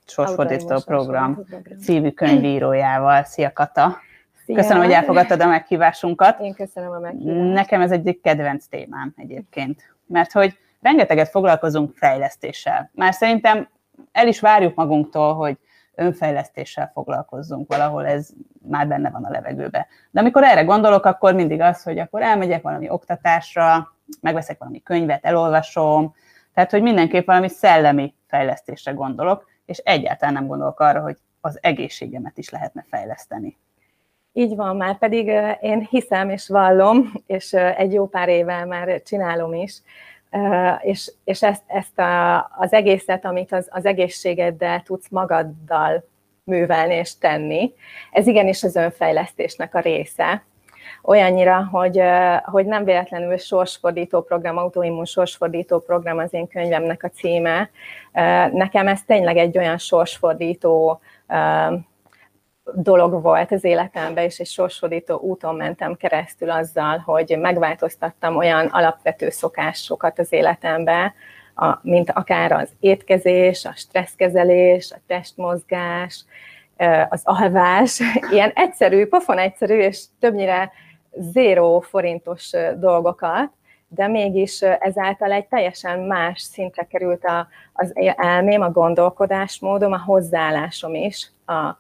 Sorsfordító Program című könyvírójával. Szia Kata! Szia. Köszönöm, hogy elfogadtad a meghívásunkat. Én köszönöm a meghívást. Nekem ez egyik kedvenc témám egyébként, mert hogy rengeteget foglalkozunk fejlesztéssel. Már szerintem el is várjuk magunktól, hogy önfejlesztéssel foglalkozzunk, valahol ez már benne van a levegőbe. De amikor erre gondolok, akkor mindig az, hogy akkor elmegyek valami oktatásra, megveszek valami könyvet, elolvasom, tehát hogy mindenképp valami szellemi fejlesztésre gondolok, és egyáltalán nem gondolok arra, hogy az egészségemet is lehetne fejleszteni. Így van, már pedig én hiszem és vallom, és egy jó pár éve már csinálom is, és, és ezt, ezt a, az egészet, amit az, az egészségeddel tudsz magaddal művelni és tenni, ez igenis az önfejlesztésnek a része. Olyannyira, hogy, hogy nem véletlenül sorsfordító program, autoimmun sorsfordító program az én könyvemnek a címe. Nekem ez tényleg egy olyan sorsfordító dolog volt az életemben, és egy sorsfordító úton mentem keresztül azzal, hogy megváltoztattam olyan alapvető szokásokat az életembe, a, mint akár az étkezés, a stresszkezelés, a testmozgás, az alvás, (laughs) ilyen egyszerű, pofon egyszerű, és többnyire zéró forintos dolgokat, de mégis ezáltal egy teljesen más szintre került a, az elmém, a gondolkodásmódom, a hozzáállásom is a,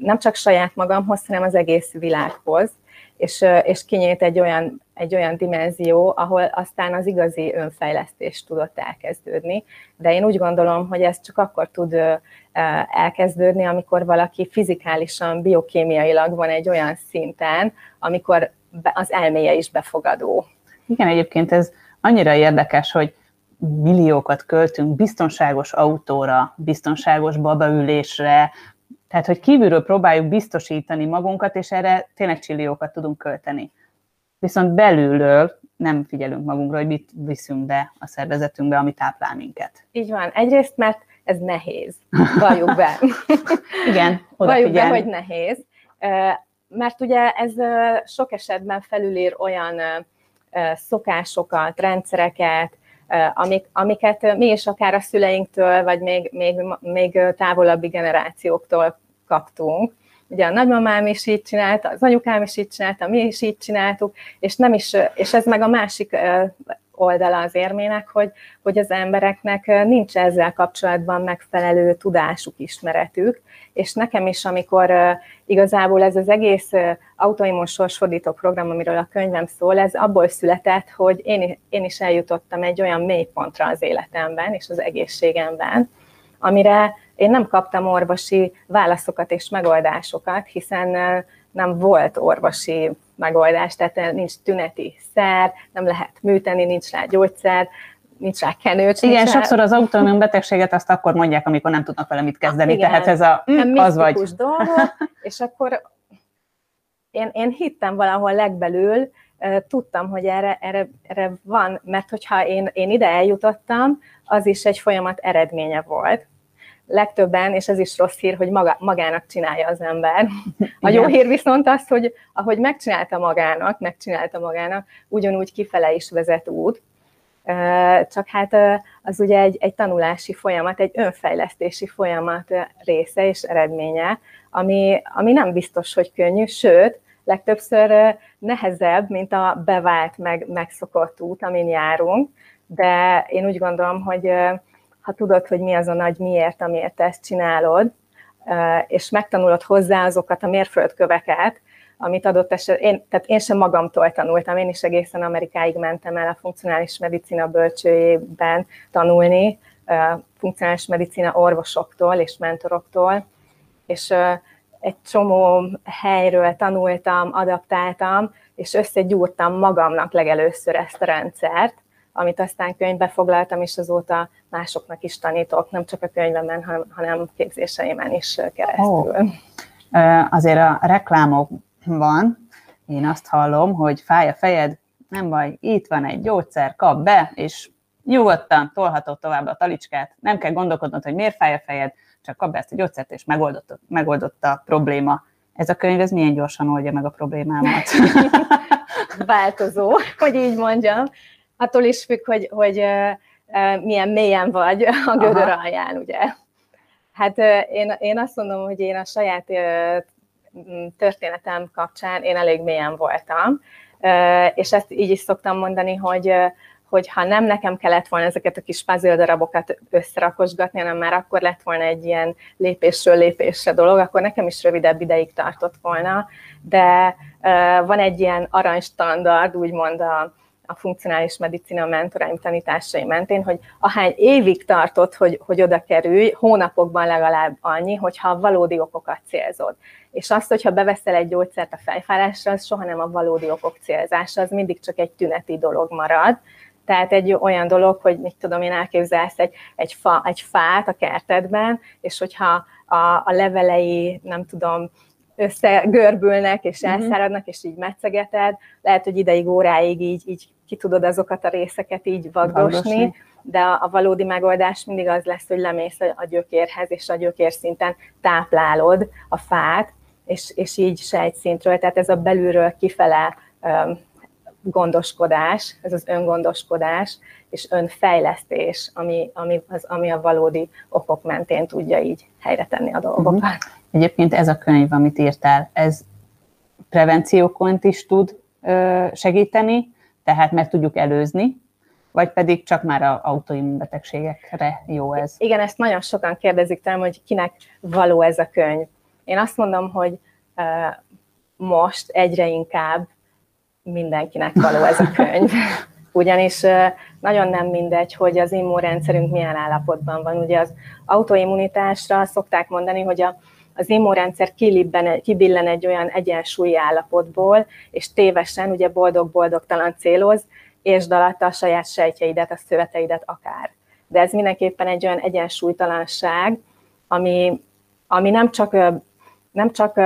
nem csak saját magamhoz, hanem az egész világhoz, és, és kinyílt egy olyan, egy olyan dimenzió, ahol aztán az igazi önfejlesztés tudott elkezdődni. De én úgy gondolom, hogy ez csak akkor tud elkezdődni, amikor valaki fizikálisan, biokémiailag van egy olyan szinten, amikor az elméje is befogadó. Igen, egyébként ez annyira érdekes, hogy milliókat költünk biztonságos autóra, biztonságos babaülésre, tehát, hogy kívülről próbáljuk biztosítani magunkat, és erre tényleg csilliókat tudunk költeni. Viszont belülről nem figyelünk magunkra, hogy mit viszünk be a szervezetünkbe, ami táplál minket. Így van. Egyrészt, mert ez nehéz. Valljuk be. (laughs) Igen, Valljuk be, hogy nehéz. Mert ugye ez sok esetben felülír olyan szokásokat, rendszereket, amik, amiket mi is akár a szüleinktől, vagy még, még, még távolabbi generációktól kaptunk. Ugye a nagymamám is így csinálta, az anyukám is így csinálta, mi is így csináltuk, és, nem is, és ez meg a másik oldala az érmének, hogy, hogy az embereknek nincs ezzel kapcsolatban megfelelő tudásuk, ismeretük, és nekem is, amikor igazából ez az egész autoimmun sorsfordító program, amiről a könyvem szól, ez abból született, hogy én, én is eljutottam egy olyan mélypontra az életemben és az egészségemben, amire én nem kaptam orvosi válaszokat és megoldásokat, hiszen nem volt orvosi megoldás, tehát nincs tüneti szer, nem lehet műteni, nincs rá gyógyszer, nincs rá kenőcs. Igen, nincs sokszor az autoimmun betegséget azt akkor mondják, amikor nem tudnak vele mit kezdeni. Igen, Tehát ez a, mm, az vagy. dolgok, és akkor én, én hittem valahol legbelül, tudtam, hogy erre, erre, erre van, mert hogyha én, én ide eljutottam, az is egy folyamat eredménye volt legtöbben, és ez is rossz hír, hogy maga, magának csinálja az ember. A jó hír viszont az, hogy ahogy megcsinálta magának, megcsinálta magának, ugyanúgy kifele is vezet út, csak hát az ugye egy, egy tanulási folyamat, egy önfejlesztési folyamat része és eredménye, ami, ami nem biztos, hogy könnyű, sőt, legtöbbször nehezebb, mint a bevált, meg, megszokott út, amin járunk, de én úgy gondolom, hogy ha tudod, hogy mi az a nagy miért, amiért ezt csinálod, és megtanulod hozzá azokat a mérföldköveket, amit adott eset, én, tehát én sem magamtól tanultam, én is egészen Amerikáig mentem el a funkcionális medicina bölcsőjében tanulni, funkcionális medicina orvosoktól és mentoroktól, és egy csomó helyről tanultam, adaptáltam, és összegyúrtam magamnak legelőször ezt a rendszert, amit aztán könyvbe foglaltam, és azóta másoknak is tanítok, nem csak a könyvemen, hanem képzéseimen is keresztül. Oh. Azért a reklámok van, én azt hallom, hogy fáj a fejed, nem baj, itt van egy gyógyszer, kap be, és nyugodtan tolhatod tovább a talicskát, nem kell gondolkodnod, hogy miért fáj a fejed, csak kap be ezt a gyógyszert, és megoldott, megoldott a probléma. Ez a könyv, ez milyen gyorsan oldja meg a problémámat? (laughs) Változó, hogy így mondjam. Attól is függ, hogy, hogy milyen mélyen vagy a gödör alján, ugye. Hát én, én azt mondom, hogy én a saját történetem kapcsán én elég mélyen voltam, és ezt így is szoktam mondani, hogy hogy ha nem nekem kellett volna ezeket a kis puzzle darabokat összerakosgatni, hanem már akkor lett volna egy ilyen lépésről lépésre dolog, akkor nekem is rövidebb ideig tartott volna, de van egy ilyen aranystandard, úgymond a, a funkcionális medicina mentoraim tanításai mentén, hogy ahány évig tartott, hogy, hogy oda kerülj, hónapokban legalább annyi, hogyha valódi okokat célzod. És azt, hogyha beveszel egy gyógyszert a fejfárásra, az soha nem a valódi okok célzása, az mindig csak egy tüneti dolog marad. Tehát egy olyan dolog, hogy mit tudom én, elképzelsz egy, egy, fa, egy fát a kertedben, és hogyha a, a levelei, nem tudom, összegörbülnek, és mhm. elszáradnak, és így metszegeted, lehet, hogy ideig, óráig így, így ki tudod azokat a részeket így vagdosni, de a, a valódi megoldás mindig az lesz, hogy lemész a gyökérhez, és a gyökér szinten táplálod a fát, és, és így sejtszintről, tehát ez a belülről kifele um, gondoskodás, ez az öngondoskodás és önfejlesztés, ami, ami, az, ami a valódi okok mentén tudja így helyre tenni a dolgokat. Uh-huh. Egyébként ez a könyv, amit írtál, ez prevenciókont is tud segíteni, tehát meg tudjuk előzni, vagy pedig csak már a autoimmunbetegségekre jó ez? Igen, ezt nagyon sokan kérdezik tőlem, hogy kinek való ez a könyv. Én azt mondom, hogy most egyre inkább mindenkinek való ez a könyv. (laughs) Ugyanis nagyon nem mindegy, hogy az immunrendszerünk milyen állapotban van. Ugye az autoimmunitásra szokták mondani, hogy a, az immunrendszer kilibben, kibillen egy olyan egyensúlyi állapotból, és tévesen, ugye boldog-boldogtalan céloz, és alatta a saját sejtjeidet, a szöveteidet akár. De ez mindenképpen egy olyan egyensúlytalanság, ami, ami nem csak, nem csak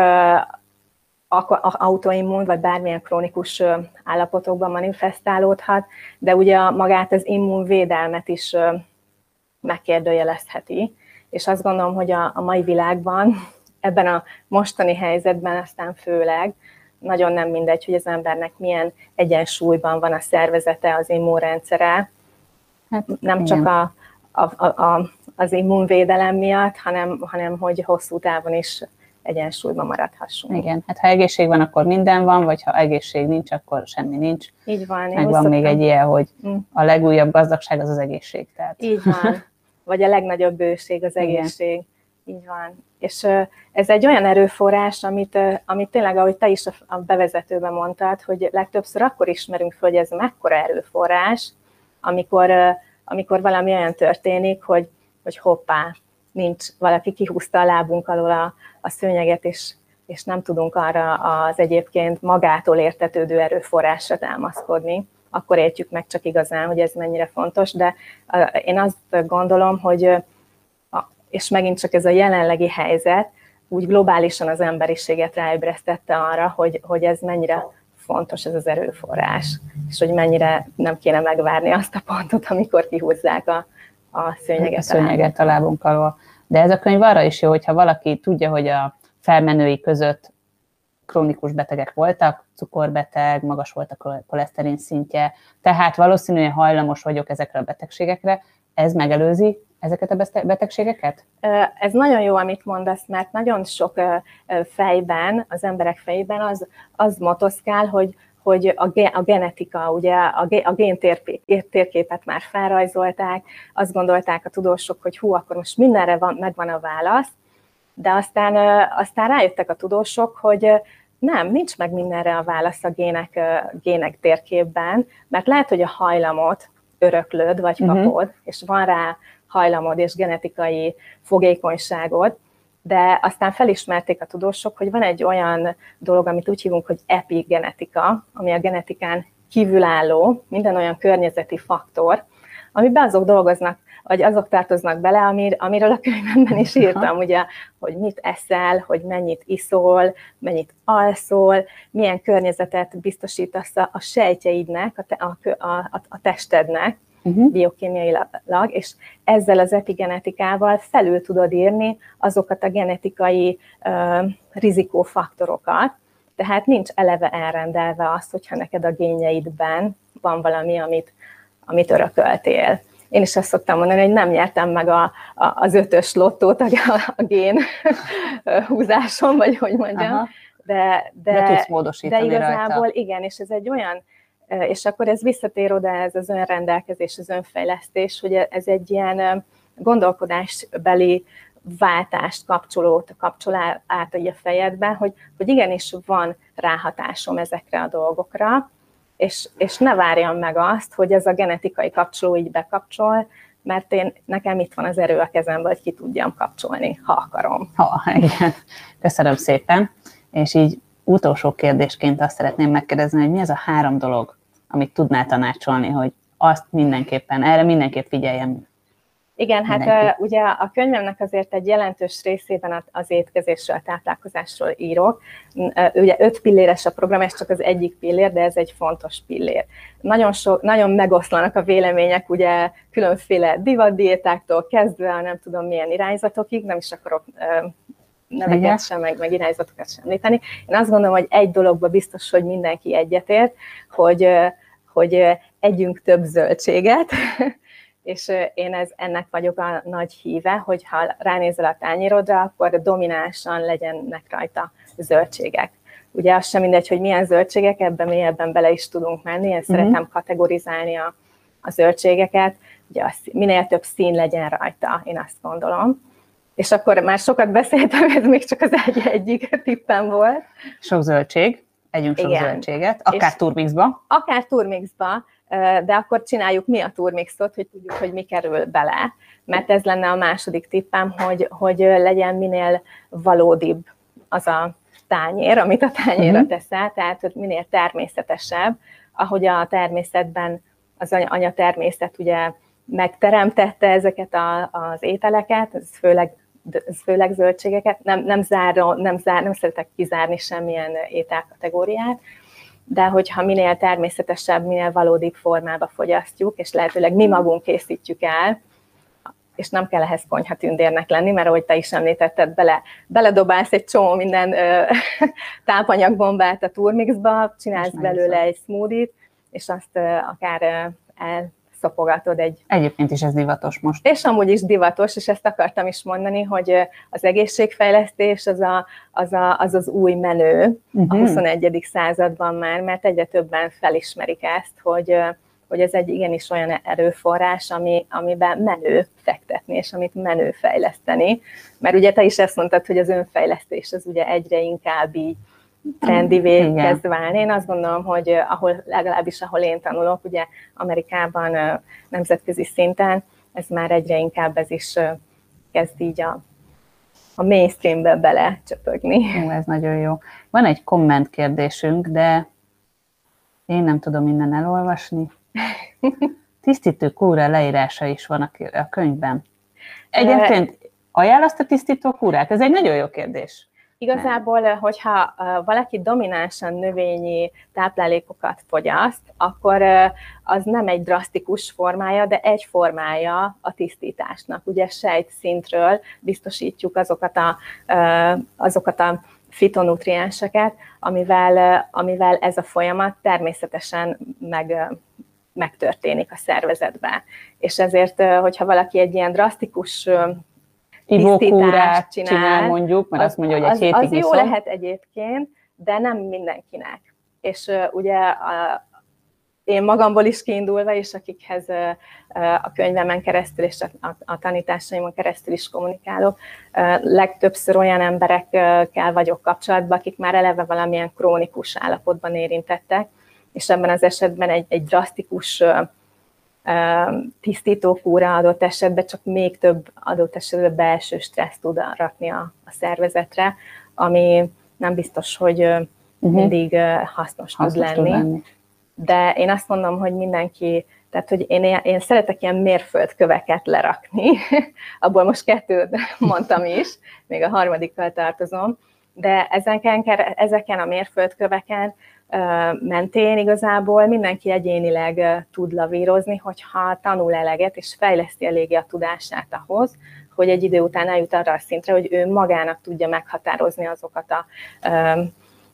autoimmun vagy bármilyen krónikus állapotokban manifestálódhat, de ugye magát az immunvédelmet is megkérdőjelezheti. És azt gondolom, hogy a, a mai világban, ebben a mostani helyzetben aztán főleg, nagyon nem mindegy, hogy az embernek milyen egyensúlyban van a szervezete, az immunrendszere. Hát, nem igen. csak a, a, a, az immunvédelem miatt, hanem, hanem hogy hosszú távon is egyensúlyban maradhassunk. Igen, hát ha egészség van, akkor minden van, vagy ha egészség nincs, akkor semmi nincs. Így van. Meg van még egy ilyen, hogy mm. a legújabb gazdagság az az egészség. Tehát. Így van. (laughs) Vagy a legnagyobb bőség az egészség. Igen. Így van. És ez egy olyan erőforrás, amit, amit tényleg, ahogy te is a bevezetőben mondtad, hogy legtöbbször akkor ismerünk föl, hogy ez mekkora erőforrás, amikor, amikor valami olyan történik, hogy, hogy hoppá, nincs, valaki kihúzta a lábunk alól a, a szőnyeget, és, és nem tudunk arra az egyébként magától értetődő erőforrásra támaszkodni, akkor értjük meg csak igazán, hogy ez mennyire fontos, de én azt gondolom, hogy, és megint csak ez a jelenlegi helyzet, úgy globálisan az emberiséget ráébresztette arra, hogy, hogy ez mennyire fontos ez az erőforrás, és hogy mennyire nem kéne megvárni azt a pontot, amikor kihúzzák a, a szőnyeget, a, szőnyeget a lábunk alól. De ez a könyv arra is jó, hogyha valaki tudja, hogy a felmenői között krónikus betegek voltak, cukorbeteg, magas volt a koleszterin szintje, tehát valószínűleg hajlamos vagyok ezekre a betegségekre, ez megelőzi ezeket a betegségeket? Ez nagyon jó, amit mondasz, mert nagyon sok fejben, az emberek fejében az, az motoszkál, hogy, hogy a, a genetika, ugye a, a géntérképet már felrajzolták, azt gondolták a tudósok, hogy hú, akkor most mindenre van, megvan a válasz, de aztán, aztán rájöttek a tudósok, hogy nem, nincs meg mindenre a válasz a gének, gének térképben, mert lehet, hogy a hajlamot öröklöd, vagy mhm. kapod, uh-huh. és van rá hajlamod és genetikai fogékonyságod, de aztán felismerték a tudósok, hogy van egy olyan dolog, amit úgy hívunk, hogy epigenetika, ami a genetikán kívülálló, minden olyan környezeti faktor, amiben azok dolgoznak, vagy azok tartoznak bele, amir, amiről a könyvemben is írtam, ugye, hogy mit eszel, hogy mennyit iszol, mennyit alszol, milyen környezetet biztosítasz a sejtjeidnek, a, te, a, a, a testednek, uh-huh. biokémiailag, és ezzel az epigenetikával felül tudod írni azokat a genetikai uh, rizikófaktorokat, tehát nincs eleve elrendelve az, hogyha neked a génjeidben van valami, amit, amit örököltél. Én is azt szoktam mondani, hogy nem nyertem meg a, a, az ötös lottót a, a gén (laughs) húzáson, vagy hogy mondjam. Aha. De, de, de, tudsz módosítani de igazából rajta. igen, és ez egy olyan és akkor ez visszatér oda, ez az önrendelkezés, az önfejlesztés, hogy ez egy ilyen gondolkodásbeli váltást kapcsolót kapcsol át a fejedbe, hogy, hogy igenis van ráhatásom ezekre a dolgokra, és, és ne várjam meg azt, hogy ez a genetikai kapcsoló így bekapcsol, mert én, nekem itt van az erő a kezemben, hogy ki tudjam kapcsolni, ha akarom. Ha, igen. Köszönöm szépen. És így utolsó kérdésként azt szeretném megkérdezni, hogy mi az a három dolog, amit tudnál tanácsolni, hogy azt mindenképpen, erre mindenképp figyeljem. Igen, hát Mindenki. ugye a könyvemnek azért egy jelentős részében az étkezésről, a táplálkozásról írok. Ugye öt pilléres a program, ez csak az egyik pillér, de ez egy fontos pillér. Nagyon, sok, nagyon megoszlanak a vélemények, ugye különféle divatdiétáktól kezdve a nem tudom milyen irányzatokig, nem is akarok neveket sem, meg, meg irányzatokat sem említeni. Én azt gondolom, hogy egy dologban biztos, hogy mindenki egyetért, hogy hogy együnk több zöldséget, és én ez, ennek vagyok a nagy híve, hogy ha ránézel a tányérodra, akkor dominánsan legyenek rajta zöldségek. Ugye az sem mindegy, hogy milyen zöldségek, ebben mélyebben bele is tudunk menni, én uh-huh. szeretem kategorizálni a, a zöldségeket, ugye az, minél több szín legyen rajta, én azt gondolom. és akkor már sokat beszéltem, ez még csak az egy egyik tippem volt. Sok zöldség, együnk sok Igen. zöldséget, akár turmixba. Akár turmixba, de akkor csináljuk mi a turmixot, hogy tudjuk, hogy mi kerül bele. Mert ez lenne a második tippem, hogy, hogy legyen minél valódibb az a tányér, amit a tányérra Mhm. teszel, tehát hogy minél természetesebb, ahogy a természetben az anya természet ugye megteremtette ezeket a, az ételeket, ez főleg, ez főleg zöldségeket, nem, nem, záró, nem, zár, nem szeretek kizárni semmilyen ételkategóriát, de hogyha minél természetesebb, minél valódibb formába fogyasztjuk, és lehetőleg mi magunk készítjük el, és nem kell ehhez konyhatündérnek lenni, mert ahogy te is említetted, bele, beledobálsz egy csomó minden ö, (laughs) tápanyagbombát a turmixba, csinálsz belőle egy smoothie-t, és azt ö, akár ö, elszopogatod egy Egyébként is ez divatos most. és amúgy is divatos, és ezt akartam is mondani, hogy az egészségfejlesztés az a, az, a, az, az új menő a Mhm. 21. században már, mert egyre többen felismerik ezt, hogy, hogy ez egy igenis olyan erőforrás, ami, amiben menő fektetni, és amit menő fejleszteni. Mert ugye te is ezt mondtad, hogy az önfejlesztés az ugye egyre inkább így trendivé Igen. kezd válni. Én azt gondolom, hogy ahol, legalábbis ahol én tanulok, ugye Amerikában nemzetközi szinten, ez már egyre inkább ez is kezd így a, a mainstreambe belecsöpögni. Jó, ez nagyon jó. Van egy komment kérdésünk, de én nem tudom innen elolvasni. (laughs) Tisztító kúra leírása is van a a könyvben. Egyébként ajánlasz a tisztító kúrát? Ez egy nagyon jó kérdés. Igazából, hogyha ö, valaki dominánsan növényi táplálékokat fogyaszt, akkor az nem egy drasztikus formája, de egy formája a tisztításnak. Ugye sejt szintről biztosítjuk azokat a, azokat a fitonutrienseket, amivel, amivel ez a folyamat természetesen meg, megtörténik a szervezetben. És ezért, hogyha valaki egy ilyen drasztikus Ivókúrát tisztítást csinál, mondjuk, mert azt mondja, hogy egy az, hétig az jó iszol. lehet egyébként, de nem mindenkinek. És uh, ugye a, én magamból is kiindulva, és akikhez a könyvemen keresztül és a, tanításaimon keresztül is kommunikálok, legtöbbször olyan emberekkel vagyok kapcsolatban, akik már eleve valamilyen krónikus állapotban érintettek, és ebben az esetben egy, egy drasztikus tisztítókúra adott esetben csak még több adott esetben belső stressz tud rakni a, a szervezetre, ami nem biztos, hogy uh-huh. mindig hasznos, Hasznos tud lenni. lenni. De én azt mondom, hogy mindenki, tehát hogy én, én szeretek ilyen mérföldköveket lerakni, (laughs) abból most kettőt (laughs) mondtam is, még a harmadikkal tartozom, de ezeken, ezeken a mérföldköveken mentén igazából mindenki egyénileg tud lavírozni, hogyha tanul eleget és fejleszti eléggé a tudását ahhoz, hogy egy idő után eljut arra a szintre, hogy ő magának tudja meghatározni azokat a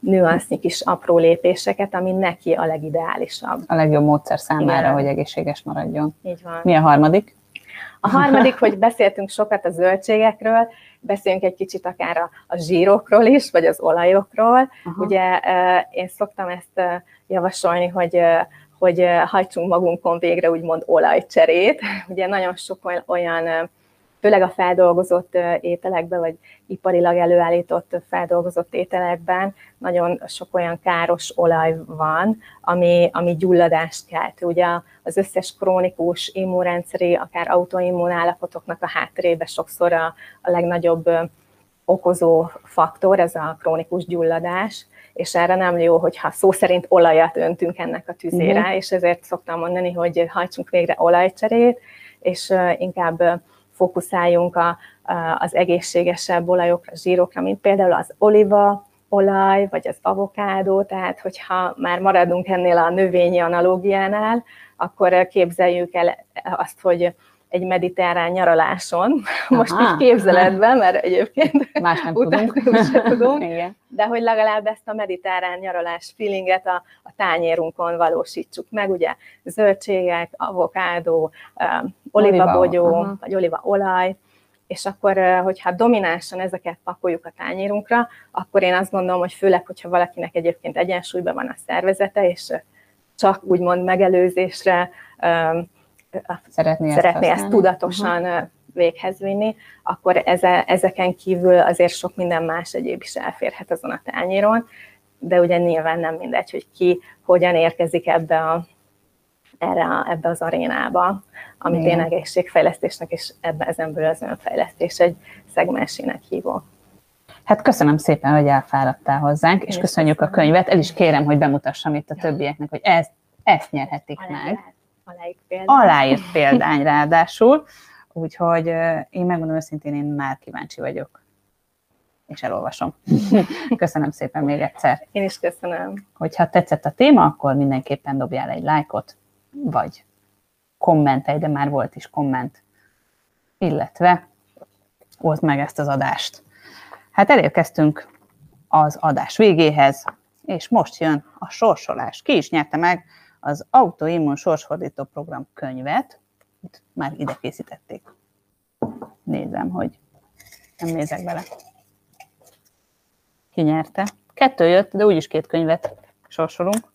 nüansznyi kis apró lépéseket, ami neki a legideálisabb. A legjobb módszer számára, Igen. hogy egészséges maradjon. Így van. Mi a harmadik? A harmadik, hogy beszéltünk sokat a zöldségekről, beszéljünk egy kicsit akár a, a zsírokról is, vagy az olajokról. Aha. Ugye én szoktam ezt javasolni, hogy hogy hajtsunk magunkon végre úgymond olajcserét. (laughs) Ugye nagyon sok olyan- főleg a feldolgozott ételekben, vagy iparilag előállított feldolgozott ételekben nagyon sok olyan káros olaj van, ami, ami gyulladást kelt. Ugye az összes krónikus immunrendszeri, akár autoimmun állapotoknak a hátterébe sokszor a, a legnagyobb okozó faktor, ez a krónikus gyulladás, és erre nem jó, hogyha szó szerint olajat öntünk ennek a tüzére, Mhm. és ezért szoktam mondani, hogy hajtsunk végre olajcserét, és inkább fókuszáljunk a, az egészségesebb olajokra, zsírokra, mint például az oliva, olaj, vagy az avokádó, tehát hogyha már maradunk ennél a növényi analógiánál, akkor képzeljük el azt, hogy egy mediterrán nyaraláson, (laughs) most Aha. így képzeletben, mert egyébként Más nem tudunk. se tudunk, (laughs) Igen. de hogy legalább ezt a mediterrán nyaralás feelinget a, a tányérunkon valósítsuk meg, ugye zöldségek, avokádó, um, olivabogyó, Oliva, vagy olivaolaj, és akkor, hogyha dominánsan ezeket pakoljuk a tányérunkra, akkor én azt gondolom, hogy főleg, hogyha valakinek egyébként egyensúlyban van a szervezete, és csak úgymond megelőzésre um, Szeretné ezt szeretné ezt használni? tudatosan uh, véghez vinni, akkor eze, ezeken kívül azért sok minden más egyéb is elférhet azon a tányéron, de ugye nyilván nem mindegy, hogy ki hogyan érkezik ebbe, a, erre a, ebbe az arénába, amit Igen. én egészségfejlesztésnek és ebbe ezenből az önfejlesztés egy szegmensének hívok. Hát köszönöm szépen, hogy elfáradtál hozzánk, és köszönjük a könyvet. El is kérem, hogy bemutassam itt a többieknek, hogy ezt, ezt nyerhetik meg. Aláírt példány. Aláírt példány ráadásul. Úgyhogy én megmondom őszintén, én már kíváncsi vagyok. És elolvasom. (laughs) Köszönöm szépen még egyszer. Én is köszönöm. Hogyha tetszett a téma, akkor mindenképpen dobjál egy lájkot, vagy kommentelj, de már volt is komment, illetve oszd meg ezt az adást. Hát elérkeztünk az adás végéhez, és most jön a sorsolás. Ki is nyerte meg az Autoimmun Sorsfordító Program könyvet. Itt már ide készítették. Nézem, hogy nem nézek bele. Ki nyerte? Kettő jött, de úgyis két könyvet sorsolunk.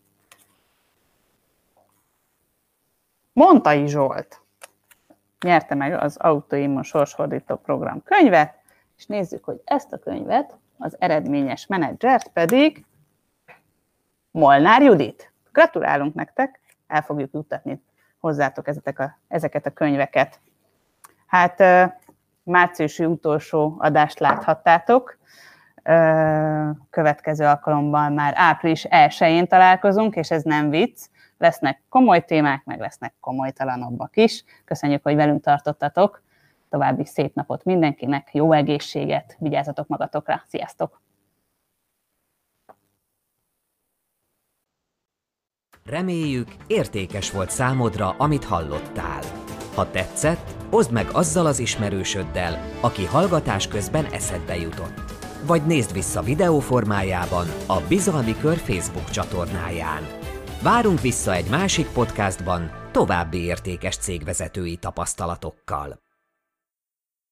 Montai Zsolt nyerte meg az Autoimmun Sorsfordító Program könyvet, és nézzük, hogy ezt a könyvet, az eredményes menedzsert pedig Molnár Judit. Gratulálunk nektek, el fogjuk juttatni hozzátok ezeket a, ezeket a könyveket. Hát márciusi utolsó adást láthattátok, következő alkalommal már április 1-én találkozunk, és ez nem vicc, lesznek komoly témák, meg lesznek komolytalanabbak is. Köszönjük, hogy velünk tartottatok, további szép napot mindenkinek, jó egészséget, vigyázzatok magatokra, sziasztok! Reméljük, értékes volt számodra, amit hallottál. Ha tetszett, oszd meg azzal az ismerősöddel, aki hallgatás közben eszedbe jutott. Vagy nézd vissza videó formájában a Bizalmi Kör Facebook csatornáján. Várunk vissza egy másik podcastban további értékes cégvezetői tapasztalatokkal.